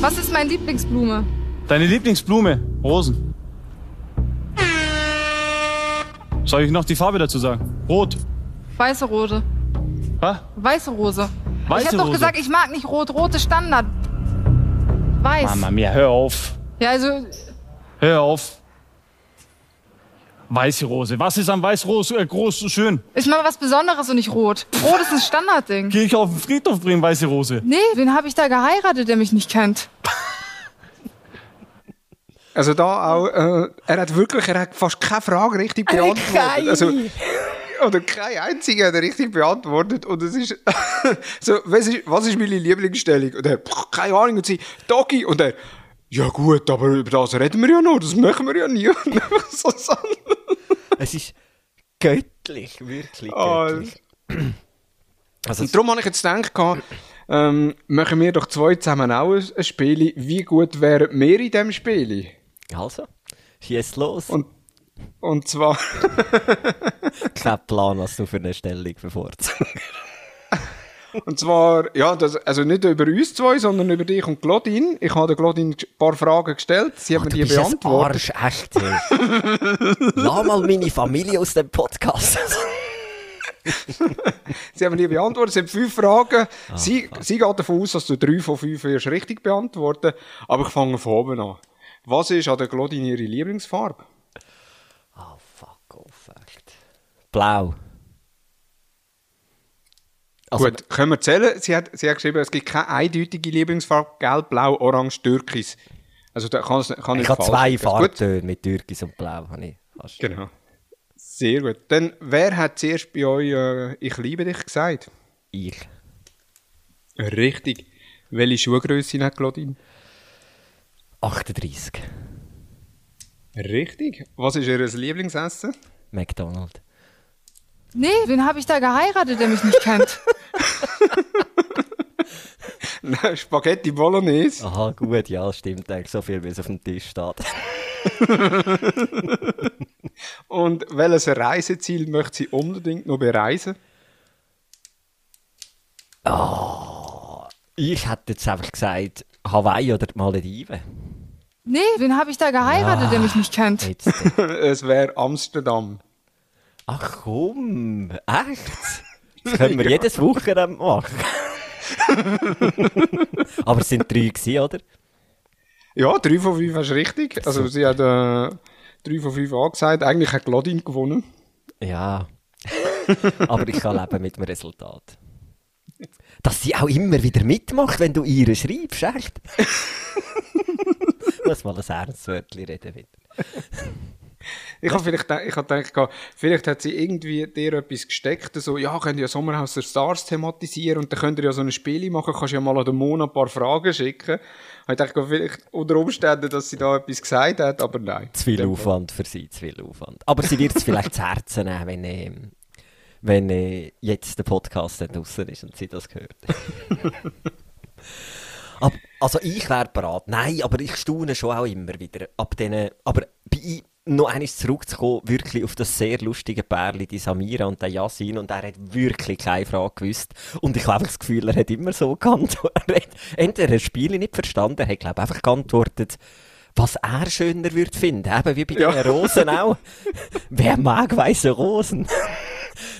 [SPEAKER 8] Was ist meine Lieblingsblume?
[SPEAKER 12] Deine Lieblingsblume? Rosen. Soll ich noch die Farbe dazu sagen? Rot.
[SPEAKER 8] Weiße Rose.
[SPEAKER 12] Was?
[SPEAKER 8] Weiße Rose.
[SPEAKER 12] Weiße
[SPEAKER 8] ich hab doch
[SPEAKER 12] Rose.
[SPEAKER 8] gesagt, ich mag nicht rot. Rot ist Standard. Weiß.
[SPEAKER 12] Mama mia, hör auf.
[SPEAKER 8] Ja, also,
[SPEAKER 12] Hör auf. Weiße Rose. Was ist am Weißrose äh, groß und schön?
[SPEAKER 8] ist mal was Besonderes und nicht rot. Rot ist ein Standardding.
[SPEAKER 12] Geh ich auf den Friedhof bringen, weiße Rose.
[SPEAKER 8] Nee, wen habe ich da geheiratet, der mich nicht kennt?
[SPEAKER 3] Also da auch, äh, er hat wirklich, er hat fast keine Frage richtig beantwortet.
[SPEAKER 2] keine.
[SPEAKER 3] Also, oder keine einzige hat richtig beantwortet. Und es ist so, was ist, was ist meine Lieblingsstellung? Und er, keine Ahnung. Und sie, Doggy. Und er, ja gut, aber über das reden wir ja noch, das machen wir ja nie. Und einfach so.
[SPEAKER 2] Es ist göttlich, wirklich
[SPEAKER 3] Ah,
[SPEAKER 2] göttlich. Also,
[SPEAKER 3] Und darum habe ich jetzt gedacht, ähm, machen wir doch zwei zusammen auch ein, ein Spiel. Wie gut wären wir in diesem Spiel?
[SPEAKER 2] also, schieß los.
[SPEAKER 3] Und, und zwar,
[SPEAKER 2] Kein Plan, was du für eine Stellung bevorzugst.
[SPEAKER 3] und zwar, ja, das, also nicht über uns zwei, sondern über dich und Claudine. Ich habe der Claudine ein paar Fragen gestellt, sie hat mir
[SPEAKER 2] Du
[SPEAKER 3] die
[SPEAKER 2] bist ein
[SPEAKER 3] beantwortet.
[SPEAKER 2] Arsch, echt. Hey. Lass mal meine Familie aus dem Podcast.
[SPEAKER 3] Sie haben mir die beantwortet, es sind fünf Fragen. sie, sie geht davon aus, dass du drei von fünf wirst richtig beantworten. Aber ich fange von oben an. Was ist an der Claudine ihre Lieblingsfarbe?
[SPEAKER 2] oh, fuck off, echt. Blau. Also,
[SPEAKER 3] Gut, können wir zählen? Sie hat, sie hat geschrieben, es gibt keine eindeutige Lieblingsfarbe. Gelb, Blau, Orange, Türkis. Also da kann es kann
[SPEAKER 2] ich habe zwei Farbtöne mit Türkis und Blau. Habe ich fast.
[SPEAKER 3] Genau. Sehr gut. Dann, wer hat zuerst bei euch äh, «Ich liebe dich» gesagt?
[SPEAKER 2] Ich.
[SPEAKER 3] Richtig. Welche Schuhgröße hat Claudine?
[SPEAKER 2] 38.
[SPEAKER 3] Richtig. Was ist Ihr Lieblingsessen?
[SPEAKER 2] McDonald's.
[SPEAKER 8] Nee, wen habe ich da geheiratet, der mich nicht kennt?
[SPEAKER 3] Nein, Spaghetti Bolognese.
[SPEAKER 2] Aha, gut, ja, stimmt eigentlich. So viel, wie es auf dem Tisch steht.
[SPEAKER 3] Und welches Reiseziel möchte sie unbedingt noch bereisen?
[SPEAKER 2] Oh, ich hätte jetzt einfach gesagt, Hawaii oder die Malediven.
[SPEAKER 8] Nee, wen habe ich da geheiratet, der mich nicht kennt?
[SPEAKER 2] Jetzt.
[SPEAKER 3] es wäre Amsterdam.
[SPEAKER 2] Ach komm, echt? Das können wir jedes Wochenende machen. Aber es sind drei gewesen, oder?
[SPEAKER 3] Ja, 3 von 5 ist richtig. Also sie hat äh, 3 von 5 angesagt. Eigentlich hat Claudine gewonnen.
[SPEAKER 2] Ja. Aber ich kann leben mit dem Resultat. Dass sie auch immer wieder mitmacht, wenn du ihr schreibst, echt? Muss mal ein ernstes Wörtchen reden wieder.
[SPEAKER 3] Ich habe vielleicht ich hab gedacht, vielleicht hat sie irgendwie dir etwas gesteckt, so, ja, könnt ihr ja Sommerhaus der Stars thematisieren und dann könnt ihr ja so ein Spiel machen, kannst ja mal an den Mona ein paar Fragen schicken. Ich dachte, vielleicht unter Umständen, dass sie da etwas gesagt hat, aber nein.
[SPEAKER 2] Zu viel Aufwand für sie, zu viel Aufwand. Aber sie wird es vielleicht zu Herzen nehmen, wenn, äh, wenn äh, jetzt der Podcast draußen ist und sie das hört. aber, also ich wäre bereit. Nein, aber ich staune schon auch immer wieder. Ab denen, aber bei noch eines zurückzukommen, wirklich auf das sehr lustige Pärchen, die Samira und der Yasin, und er hat wirklich keine Frage gewusst. Und ich habe das Gefühl, er hat immer so geantwortet. Entweder er Spiele nicht verstanden, er hat, glaube einfach geantwortet, was er schöner würde finden. Eben wie bei ja. den Rosen auch. Wer mag weiße Rosen?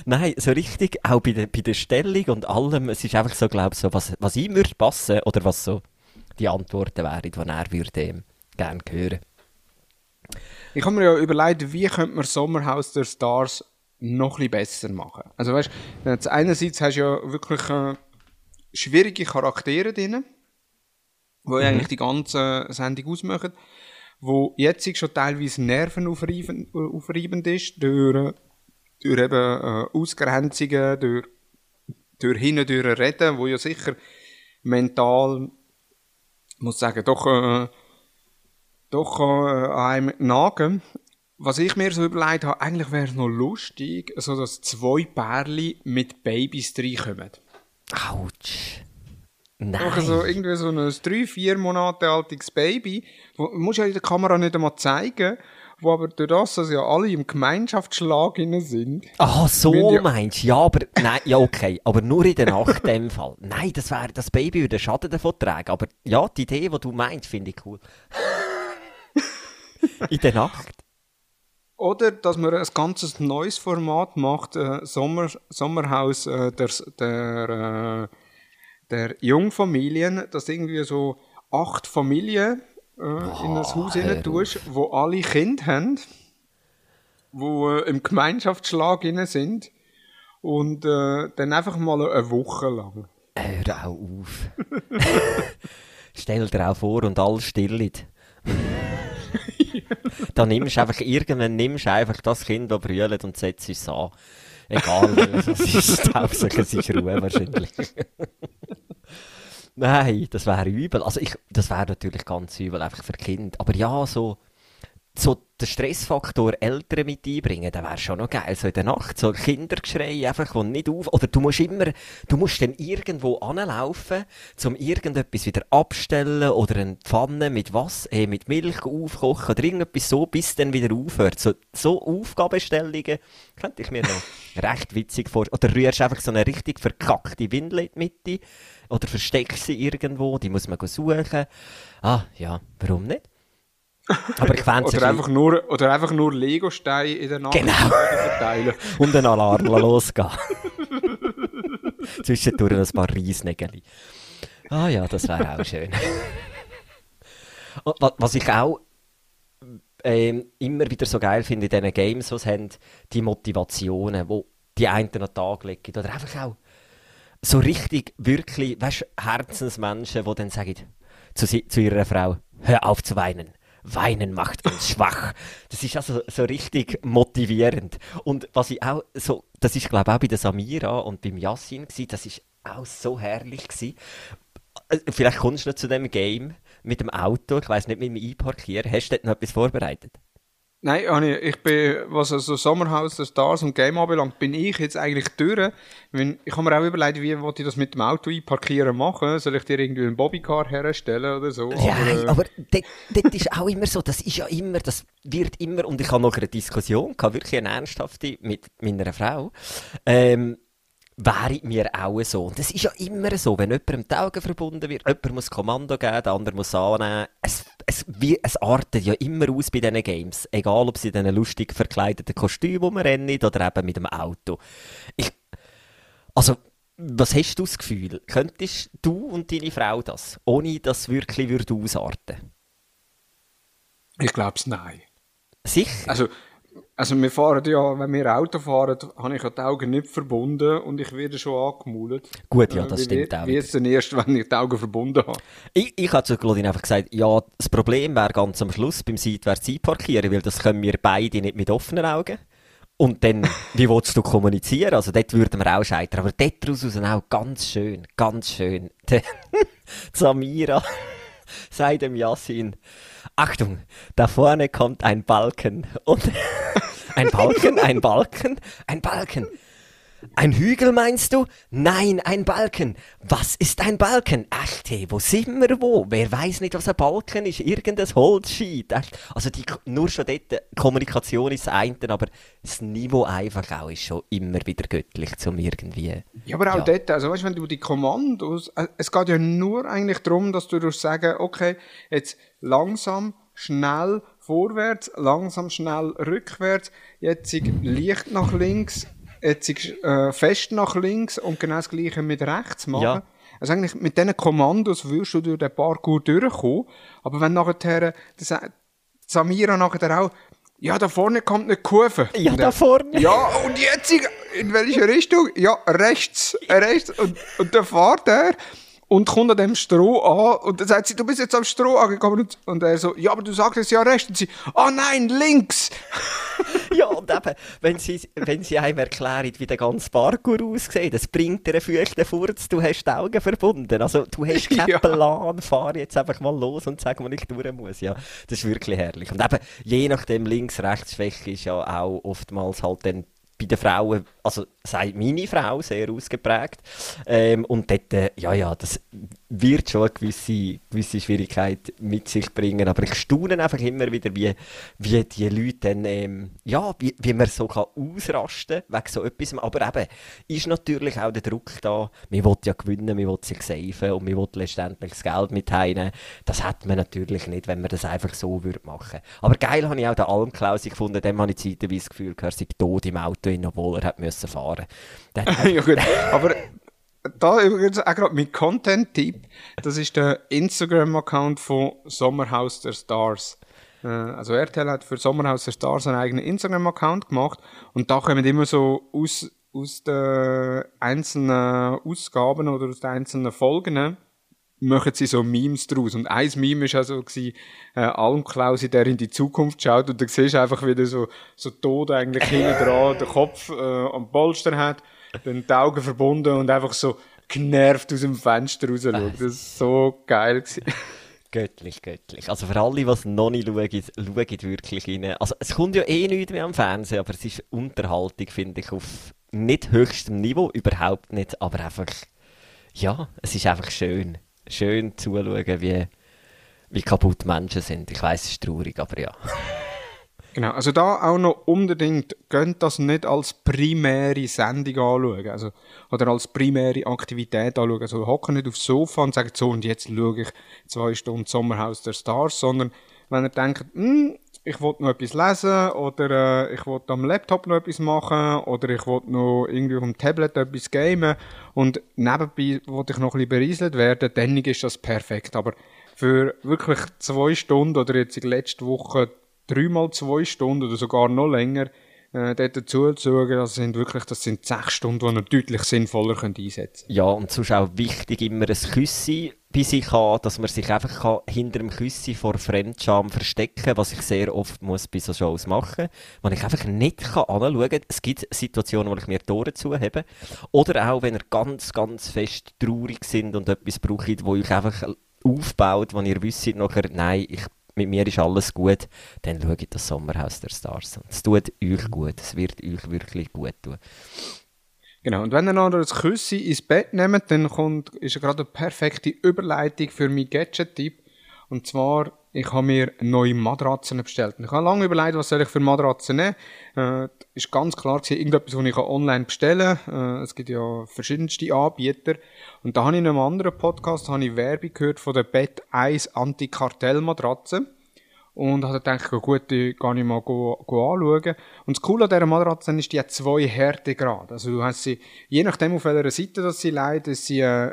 [SPEAKER 2] Nein, so richtig, auch bei der, bei der Stellung und allem, es ist einfach so, glaube ich, so, was, was ihm würde passen, oder was so die Antworten wären, die er würde ähm, gerne hören.
[SPEAKER 3] Ich habe mir ja überlegt, wie könnte man Sommerhaus der Stars noch ein besser machen. Also weißt, du, einerseits hast du ja wirklich äh, schwierige Charaktere drin, die mhm. eigentlich die ganze Sendung ausmachen, wo jetzt schon teilweise nervenaufreibend aufreibend ist, durch, durch eben äh, Ausgrenzungen, durch, durch hin und durch Reden, wo ja sicher mental, muss sagen, doch äh, doch äh, einem nagen. Was ich mir so überlegt habe, eigentlich wäre es noch lustig, so dass zwei Pärchen mit Babys reinkommen.
[SPEAKER 2] Autsch. Nein.
[SPEAKER 3] Also irgendwie so ein drei, vier Monate altes Baby, wo, musst ja in der Kamera nicht einmal zeigen, wo aber durch das, dass ja alle im Gemeinschaftsschlag sind.
[SPEAKER 2] Ah, so ja meinst du? Ja, aber, nein, ja, okay. Aber nur in der Nacht in dem Fall. Nein, das wäre, das Baby würde Schaden davon tragen. Aber ja, die Idee, die du meinst, finde ich cool. in der Nacht.
[SPEAKER 3] Oder dass man ein ganzes neues Format macht, äh, Sommer, Sommerhaus äh, der, der, äh, der Jungfamilien, dass irgendwie so acht Familien äh, oh, in das Haus rein tust, wo alle Kinder haben, wo äh, im Gemeinschaftsschlag sind und äh, dann einfach mal eine Woche lang.
[SPEAKER 2] Hör auch auf. Stell dir auch vor und alles stillt. Dann nimmst du einfach, irgendwann nimmst du einfach das Kind, das brüllt und setzt es an. Egal, was es ist, Hauptsache es ist Ruhe wahrscheinlich. Nein, das wäre übel. Also ich, das wäre natürlich ganz übel, einfach für Kind. Aber ja, so, so den Stressfaktor Eltern mit einbringen, der wäre schon noch geil. So in der Nacht, so Kindergeschrei einfach, wo nicht auf, oder du musst immer, du musst dann irgendwo anlaufen, um irgendetwas wieder abstellen oder eine Pfanne mit was, äh, mit Milch aufkochen oder irgendetwas so, bis dann wieder aufhört. So, so Aufgabenstellungen könnte ich mir noch recht witzig vorstellen. Oder rührst einfach so eine richtig verkackte Windel in die Mitte oder versteckst sie irgendwo, die muss man suchen. Ah, ja, warum nicht? Aber ich fände
[SPEAKER 3] oder, einfach nur, oder einfach nur Lego-Steine in der Nacht
[SPEAKER 2] genau.
[SPEAKER 3] verteilen.
[SPEAKER 2] Und einen Alarm losgehen. Zwischendurch ein paar Reisnägel. Ah ja, das wäre auch schön. Was ich auch ähm, immer wieder so geil finde in diesen Games, was haben, die Motivationen, wo die einen an den Tag legen. Oder einfach auch so richtig, wirklich, weißt Herzensmenschen, die dann sagen zu, zu ihrer Frau, hör auf zu weinen. Weinen macht uns schwach. Das ist also so richtig motivierend. Und was ich auch so, das ist glaube ich auch bei der Samira und beim Yassin gewesen, das ist auch so herrlich gewesen. Äh, vielleicht kommst du noch zu dem Game mit dem Auto, ich weiß nicht, mit dem Einparkieren. Hast du dort noch etwas vorbereitet?
[SPEAKER 3] Nein, Anni, ich bin, was also Sommerhaus der Stars und Game anbelangt, bin ich jetzt eigentlich durch. Wenn, ich habe mir auch überlegt, wie wollte ich das mit dem Auto einparkieren machen? Soll ich dir irgendwie einen Bobbycar herstellen oder so?
[SPEAKER 2] Ja,
[SPEAKER 3] aber, äh,
[SPEAKER 2] aber dort ist auch immer so, das ist ja immer, das wird immer, und ich habe noch eine Diskussion gehabt, wirklich eine ernsthafte, mit meiner Frau, ähm, wäre mir auch so. Und das ist ja immer so, wenn jemandem die Augen verbunden wird, jemand muss Kommando geben, der andere muss annehmen. Es, es, wie, es artet ja immer aus bei diesen Games. Egal, ob sie in diesen lustig verkleideten Kostümen rumrennen oder eben mit dem Auto. Ich, also, was hast du das Gefühl? Könntest du und deine Frau das, ohne dass es wirklich würde ausarten?
[SPEAKER 3] ich glaube es nein.
[SPEAKER 2] Sicher?
[SPEAKER 3] Also, also wir fahren ja, wenn wir Auto fahren, habe ich ja die Augen nicht verbunden und ich werde schon angemaulet.
[SPEAKER 2] Gut, ja, das
[SPEAKER 3] Äh,
[SPEAKER 2] stimmt
[SPEAKER 3] wie,
[SPEAKER 2] auch
[SPEAKER 3] Wie jetzt dann erst, wenn ich die Augen verbunden habe.
[SPEAKER 2] Ich, ich habe zu Claudine einfach gesagt, ja, das Problem wäre ganz am Schluss beim seitwärts einparkieren, weil das können wir beide nicht mit offenen Augen. Und dann, wie willst du kommunizieren? Also dort würden wir auch scheitern. Aber dort daraus auch ganz schön, ganz schön. Samira sagt dem Yassin, Achtung, da vorne kommt ein Balken. Und ein Balken, ein Balken, ein Balken. Ein Hügel meinst du? Nein, ein Balken. Was ist ein Balken? Echt, hey, wo sind wir wo? Wer weiß nicht, was ein Balken ist? Irgendein Holzscheit. Also die, nur schon dort, Kommunikation ist das eine, aber das Niveau einfach auch ist schon immer wieder göttlich, zum irgendwie...
[SPEAKER 3] Ja, aber auch
[SPEAKER 2] Ja.
[SPEAKER 3] dort, also weißt, wenn du die Kommandos, äh, es geht ja nur eigentlich darum, dass du sagen, okay, jetzt langsam, schnell vorwärts, langsam, schnell rückwärts, jetzt Licht nach links, jetzt äh, fest nach links und genau das gleiche mit rechts machen.
[SPEAKER 2] Ja.
[SPEAKER 3] Also eigentlich mit diesen Kommandos wirst du durch den Parkour durchkommen, aber wenn nachher, das, Samira nachher auch, ja, da vorne kommt eine Kurve.
[SPEAKER 2] Ja,
[SPEAKER 3] Und
[SPEAKER 2] da vorne.
[SPEAKER 3] Ja, und jetzt in welche Richtung? Ja, rechts, rechts. Und, und dann fährt er und kommt an dem Stroh an und dann sagt sie, du bist jetzt am Stroh angekommen. Und, und er so, ja, aber du sagtest ja rechts. Und sie, oh nein, links.
[SPEAKER 2] Ja, und eben, wenn sie, wenn sie einem erklären, wie der ganze Parkour aussieht, das bringt dir einen Furz, du hast die Augen verbunden. Also, du hast keinen
[SPEAKER 3] Ja.
[SPEAKER 2] Plan, fahr jetzt einfach mal los und sag, wo ich durch muss. Ja, das ist wirklich herrlich. Und eben, je nachdem, links-rechts-Schwäche ist ja auch oftmals halt dann bei den Frauen, also sei meine Frau sehr ausgeprägt. Ähm, und dort, äh, ja, ja, das wird schon eine gewisse, gewisse Schwierigkeit mit sich bringen. Aber ich staune einfach immer wieder, wie, wie die Leute dann, ähm, ja, wie, wie man so kann ausrasten kann wegen so etwas. Aber eben, ist natürlich auch der Druck da. Man will ja gewinnen, man will sich safen und man will letztendlich das Geld mit heimnehmen. Das hat man natürlich nicht, wenn man das einfach so würde machen. Aber geil habe ich auch den Almklausi gefunden. Dem habe ich zeitweise das Gefühl, er sei tot im Auto, obwohl er hat müssen fahren. Hat
[SPEAKER 3] ja gut, aber da übrigens auch gerade mein Content-Tipp, das ist der Instagram-Account von Sommerhaus der Stars. Äh, Also RTL hat für Sommerhaus der Stars einen eigenen Instagram-Account gemacht und da kommen immer so aus, aus den einzelnen Ausgaben oder aus den einzelnen Folgen machen sie so Memes draus. Und ein Meme war also gewesen, äh, Almklausi, der in die Zukunft schaut und da siehst du einfach wieder so, so tot eigentlich hinten dran, den Kopf äh, am Polster hat, dann die Augen verbunden und einfach so genervt aus dem Fenster raus schaut. Das ist so geil.
[SPEAKER 2] Göttlich, göttlich. Also für alle, die es noch nicht schauen, schaut wirklich rein. Also es kommt ja eh nichts mehr am Fernsehen, aber es ist Unterhaltung, finde ich, auf nicht höchstem Niveau, überhaupt nicht, aber einfach, ja, es ist einfach schön. Schön zuzuschauen, wie, wie kaputt Menschen sind. Ich weiß es ist traurig, aber ja.
[SPEAKER 3] Genau, also da auch noch unbedingt, könnt das nicht als primäre Sendung anschauen, also, oder als primäre Aktivität anschauen. Also hocken nicht aufs Sofa und sagen so, und jetzt schaue ich zwei Stunden Sommerhaus der Stars, sondern wenn ihr denkt, hm, ich will noch etwas lesen, oder äh, ich will am Laptop noch etwas machen, oder ich will noch irgendwie auf dem Tablet etwas gamen, und nebenbei will ich noch ein bisschen berieselt werden, dann ist das perfekt. Aber für wirklich zwei Stunden, oder jetzt in letzter Woche dreimal zwei Stunden oder sogar noch länger äh, dort zuzuschauen, das sind wirklich, das sind sechs Stunden, die ihr deutlich sinnvoller könnt einsetzen
[SPEAKER 2] Ja, und sonst auch wichtig, immer ein Küssi bei sich haben, dass man sich einfach kann hinter dem Küssi vor Fremdscham verstecken was ich sehr oft muss bei so Shows machen wo ich einfach nicht kann anschauen kann. Es gibt Situationen, wo ich mir die Ohren zuhebe. Oder auch, wenn ihr ganz, ganz fest traurig sind und etwas braucht, wo ich einfach aufbaut, wo ihr wisst nachher, nein, ich mit mir ist alles gut, dann schaut das Sommerhaus der Stars. Es tut euch gut, es wird euch wirklich gut tun.
[SPEAKER 3] Genau, und wenn ihr noch ein Küssi ins Bett nehmt, dann kommt, ist gerade eine perfekte Überleitung für meinen Gadget-Tipp. Und zwar, ich habe mir neue Matratzen bestellt. Ich habe lange überlegt, was soll ich für Matratzen nehmen. Äh, ist ganz klar gewesen, irgendetwas, was ich online bestellen kann. Äh, es gibt ja verschiedenste Anbieter. Und da habe ich in einem anderen Podcast habe ich Werbung gehört von der Bett 1 Anti-Kartell-Matratze. Und habe gedacht, gut, die kann ich mal go, go anschauen. Und das Coole an dieser Matratze ist, die hat zwei Härtegrade. Also du hast sie, je nachdem auf welcher Seite das sie leidet, ist sie äh,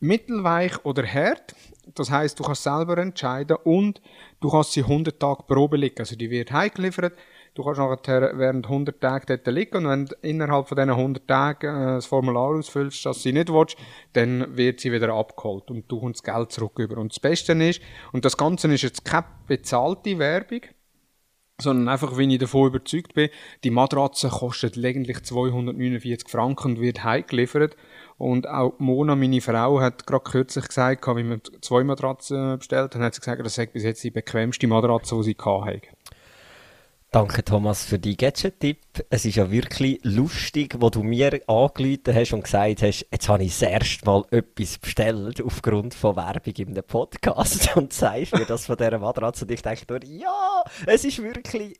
[SPEAKER 3] mittelweich oder hart. Das heißt, du kannst selber entscheiden und du kannst sie 100 Tage Probe liegen. Also die wird heimgeliefert. Du kannst nachher während 100 Tagen dort liegen und wenn du innerhalb von diesen 100 Tagen äh, das Formular ausfüllst, das sie nicht willst, dann wird sie wieder abgeholt und du kommst das Geld zurück über. Und das Beste ist, und das Ganze ist jetzt keine bezahlte Werbung, sondern einfach, wenn ich davon überzeugt bin, die Matratze kostet lediglich 249 Franken und wird heimgeliefert. Und auch Mona, meine Frau, hat gerade kürzlich gesagt, wie wir zwei Matratzen bestellt haben, hat sie gesagt, das sei bis jetzt die bequemste Matratze, die sie hatte.
[SPEAKER 2] Danke Thomas für die Gadget-Tipp. Es ist ja wirklich lustig, wo du mir angerufen hast und gesagt hast, jetzt habe ich das erste Mal etwas bestellt aufgrund von Werbung in einem Podcast und sagst mir das von dieser Matratze und ich denke nur, ja, es ist wirklich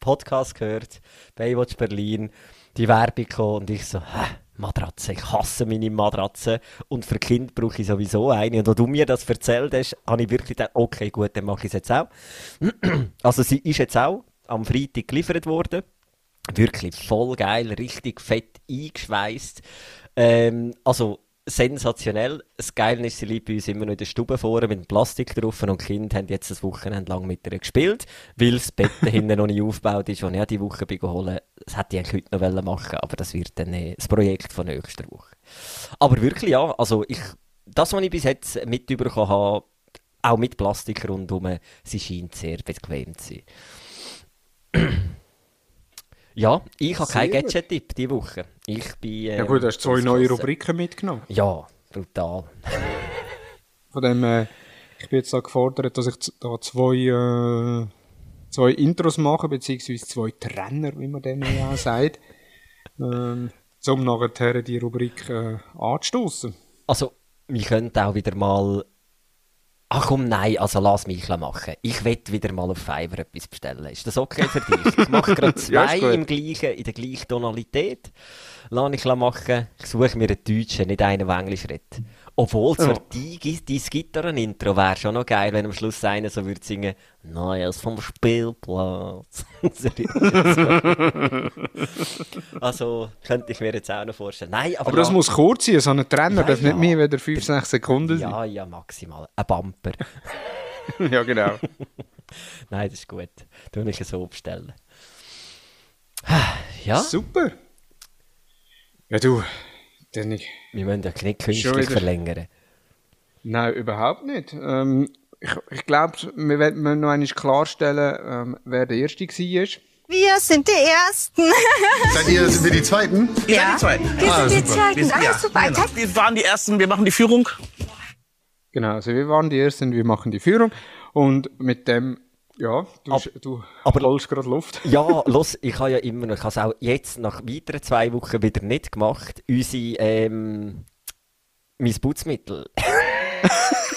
[SPEAKER 2] Podcast gehört, Baywatch Berlin, die Werbung kam und ich so, hä? Matratze, ich hasse meine Matratze und für Kind brauche ich sowieso eine. Und als du mir das erzählt hast, habe ich wirklich gedacht, okay, gut, dann mache ich es jetzt auch. also sie ist jetzt auch am Freitag geliefert worden. Wirklich voll geil, richtig fett eingeschweißt. Ähm, also sensationell. Das Geile ist, sie liegt bei uns immer noch in der Stube vorne mit Plastik drauf und die Kinder haben jetzt das Wochenende lang mit ihr gespielt, weil das Bett hinten noch nicht aufgebaut ist, und ich die Woche bin geholt. Das hätte ich eigentlich heute noch machen aber das wird dann äh, das Projekt von nächster Woche. Aber wirklich, ja, also ich, das, was ich bis jetzt mitbekommen habe, auch mit Plastik rundherum, sie scheint sehr bequem zu sein. Ja, ich habe keinen Gadget-Tipp diese Woche. Ich bin, ähm,
[SPEAKER 3] ja gut, du hast zwei neue Rubriken mitgenommen.
[SPEAKER 2] Ja, brutal.
[SPEAKER 3] Von dem, äh, ich bin jetzt da gefordert, dass ich da zwei, äh, zwei Intros mache, beziehungsweise zwei Trenner, wie man dem ja sagt, ähm, um nachher die Rubrik äh, anzustoßen.
[SPEAKER 2] Also, wir könnten auch wieder mal Ach komm, nein, also lass mich machen. Ich will wieder mal auf Fiverr etwas bestellen. Ist das okay für dich? Ich mache gerade zwei ja, im gleichen, in der gleichen Tonalität. Lass ich machen. Ich suche mir einen Deutschen, nicht einen, der Englisch redet. Obwohl, zwar oh. die, dein Gitarren-Intro wäre schon noch geil, wenn am Schluss einer so würde singen, Neues vom Spielplatz. also, könnte ich mir jetzt auch noch vorstellen. Nein, aber,
[SPEAKER 3] aber das muss kurz sein, so ein Trainer ja, darf ja. nicht mehr wieder 5, 6 Sekunden
[SPEAKER 2] sein. Ja, ja, maximal. Ein Bumper.
[SPEAKER 3] ja, genau.
[SPEAKER 2] Nein, das ist gut. Du ich so bestellen. ja.
[SPEAKER 3] Super. Ja, du, dann ich.
[SPEAKER 2] Wir müssen ja nicht künstlich verlängern.
[SPEAKER 3] Nein, überhaupt nicht. Ähm, ich ich glaube, wir werden noch einmal klarstellen, ähm, wer der Erste war.
[SPEAKER 6] Wir sind die Ersten.
[SPEAKER 1] Seid ihr, sind wir die Zweiten?
[SPEAKER 7] Ja, die Zweiten.
[SPEAKER 6] Wir ah, sind die Zweiten. Wir, ah, super. Genau.
[SPEAKER 7] wir waren die Ersten, wir machen die Führung.
[SPEAKER 3] Genau, also wir waren die Ersten, wir machen die Führung. Und mit dem ja, du, Ab, du aber holst gerade Luft.
[SPEAKER 2] ja, los, ich habe ja immer noch, ich habe es auch jetzt nach weiteren zwei Wochen wieder nicht gemacht, unsere, ähm, mein Putzmittel.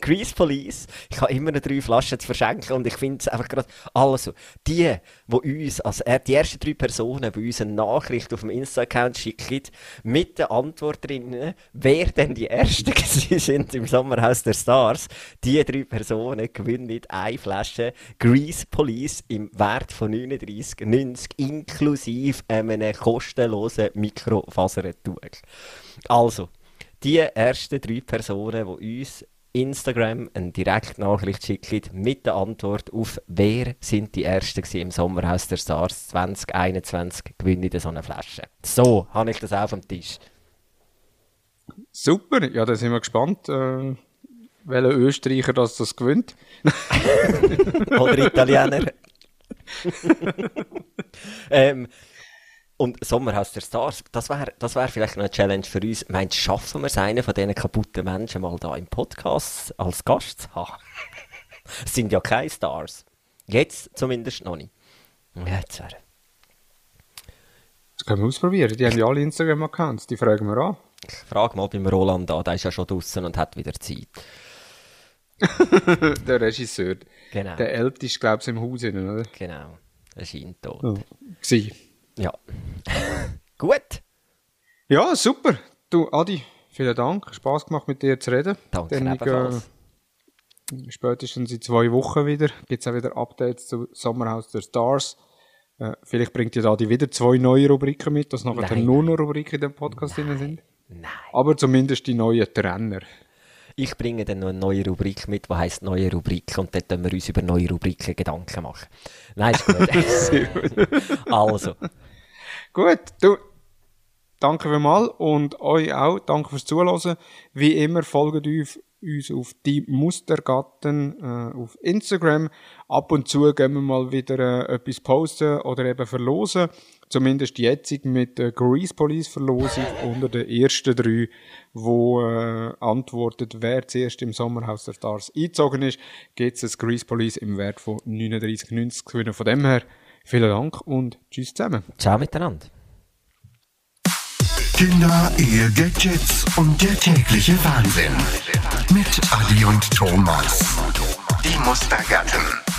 [SPEAKER 2] Grease Police. Ich habe immer noch drei Flaschen zu verschenken und ich finde es einfach gerade alles so. Die, die uns, also die ersten drei Personen, die uns eine Nachricht auf dem Insta-Account schicken, mit der Antwort drin, wer denn die Ersten sind im Sommerhaus der Stars, die drei Personen gewinnen eine Flasche Grease Police im Wert von 39,90 inklusive einem kostenlosen Mikrofasertuch. Also, die ersten drei Personen, die uns Instagram eine Direktnachricht schickt mit der Antwort auf «Wer sind die Ersten im Sommerhaus der Stars 2021?» gewinne ich so eine Flasche. So, habe ich das auf dem Tisch.
[SPEAKER 3] Super, ja, da sind wir gespannt, äh, welcher Österreicher das, das gewinnt.
[SPEAKER 2] Oder Italiener. ähm, und Sommerhaus der Stars, das wäre das wär vielleicht noch eine Challenge für uns. Meinst schaffen wir es, einen von diesen kaputten Menschen mal da im Podcast als Gast zu haben? Es sind ja keine Stars. Jetzt zumindest noch nicht. Jetzt wäre.
[SPEAKER 3] Das können wir ausprobieren. Die haben ja alle Instagram-Accounts. Die fragen wir an.
[SPEAKER 2] Ich frage mal beim Roland an, der ist ja schon draußen und hat wieder Zeit.
[SPEAKER 3] der Regisseur.
[SPEAKER 2] Genau.
[SPEAKER 3] Der älteste, glaube ich, im Haus, oder?
[SPEAKER 2] Genau. Er scheint tot.
[SPEAKER 3] Oh.
[SPEAKER 2] Ja. Gut.
[SPEAKER 3] Ja, super. Du, Adi, vielen Dank. Spaß gemacht, mit dir zu reden.
[SPEAKER 2] Danke
[SPEAKER 3] Dann,
[SPEAKER 2] ebenfalls.
[SPEAKER 3] äh, spätestens in zwei Wochen wieder gibt es auch wieder Updates zu Sommerhaus der Stars. Äh, vielleicht bringt ihr Adi wieder zwei neue Rubriken mit, dass nachher
[SPEAKER 2] Nein.
[SPEAKER 3] nur noch Rubriken in dem Podcast drin sind.
[SPEAKER 2] Nein.
[SPEAKER 3] Aber zumindest die neuen Trainer.
[SPEAKER 2] Ich bringe dann noch eine neue Rubrik mit, die heisst neue Rubrik und dort können wir uns über neue Rubriken Gedanken machen. Nein, ist
[SPEAKER 3] gut.
[SPEAKER 2] also.
[SPEAKER 3] Gut, du, danke vielmals und euch auch. Danke fürs Zuhören. Wie immer folgt uns, uns auf die Mustergatten äh, auf Instagram. Ab und zu gehen wir mal wieder äh, etwas posten oder eben verlosen. Zumindest jetzt mit der Grease Police Verlosung unter den ersten drei, wo äh, antwortet, wer zuerst im Sommerhaus der Stars eingezogen ist, gibt es ein Grease Police im Wert von 39,90 zu gewinnen. Von dem her, vielen Dank und tschüss zusammen.
[SPEAKER 2] Ciao miteinander.
[SPEAKER 1] Kinder, Ehe, Gadgets und der tägliche Wahnsinn. Mit Adi und Thomas. Die Mustergatten.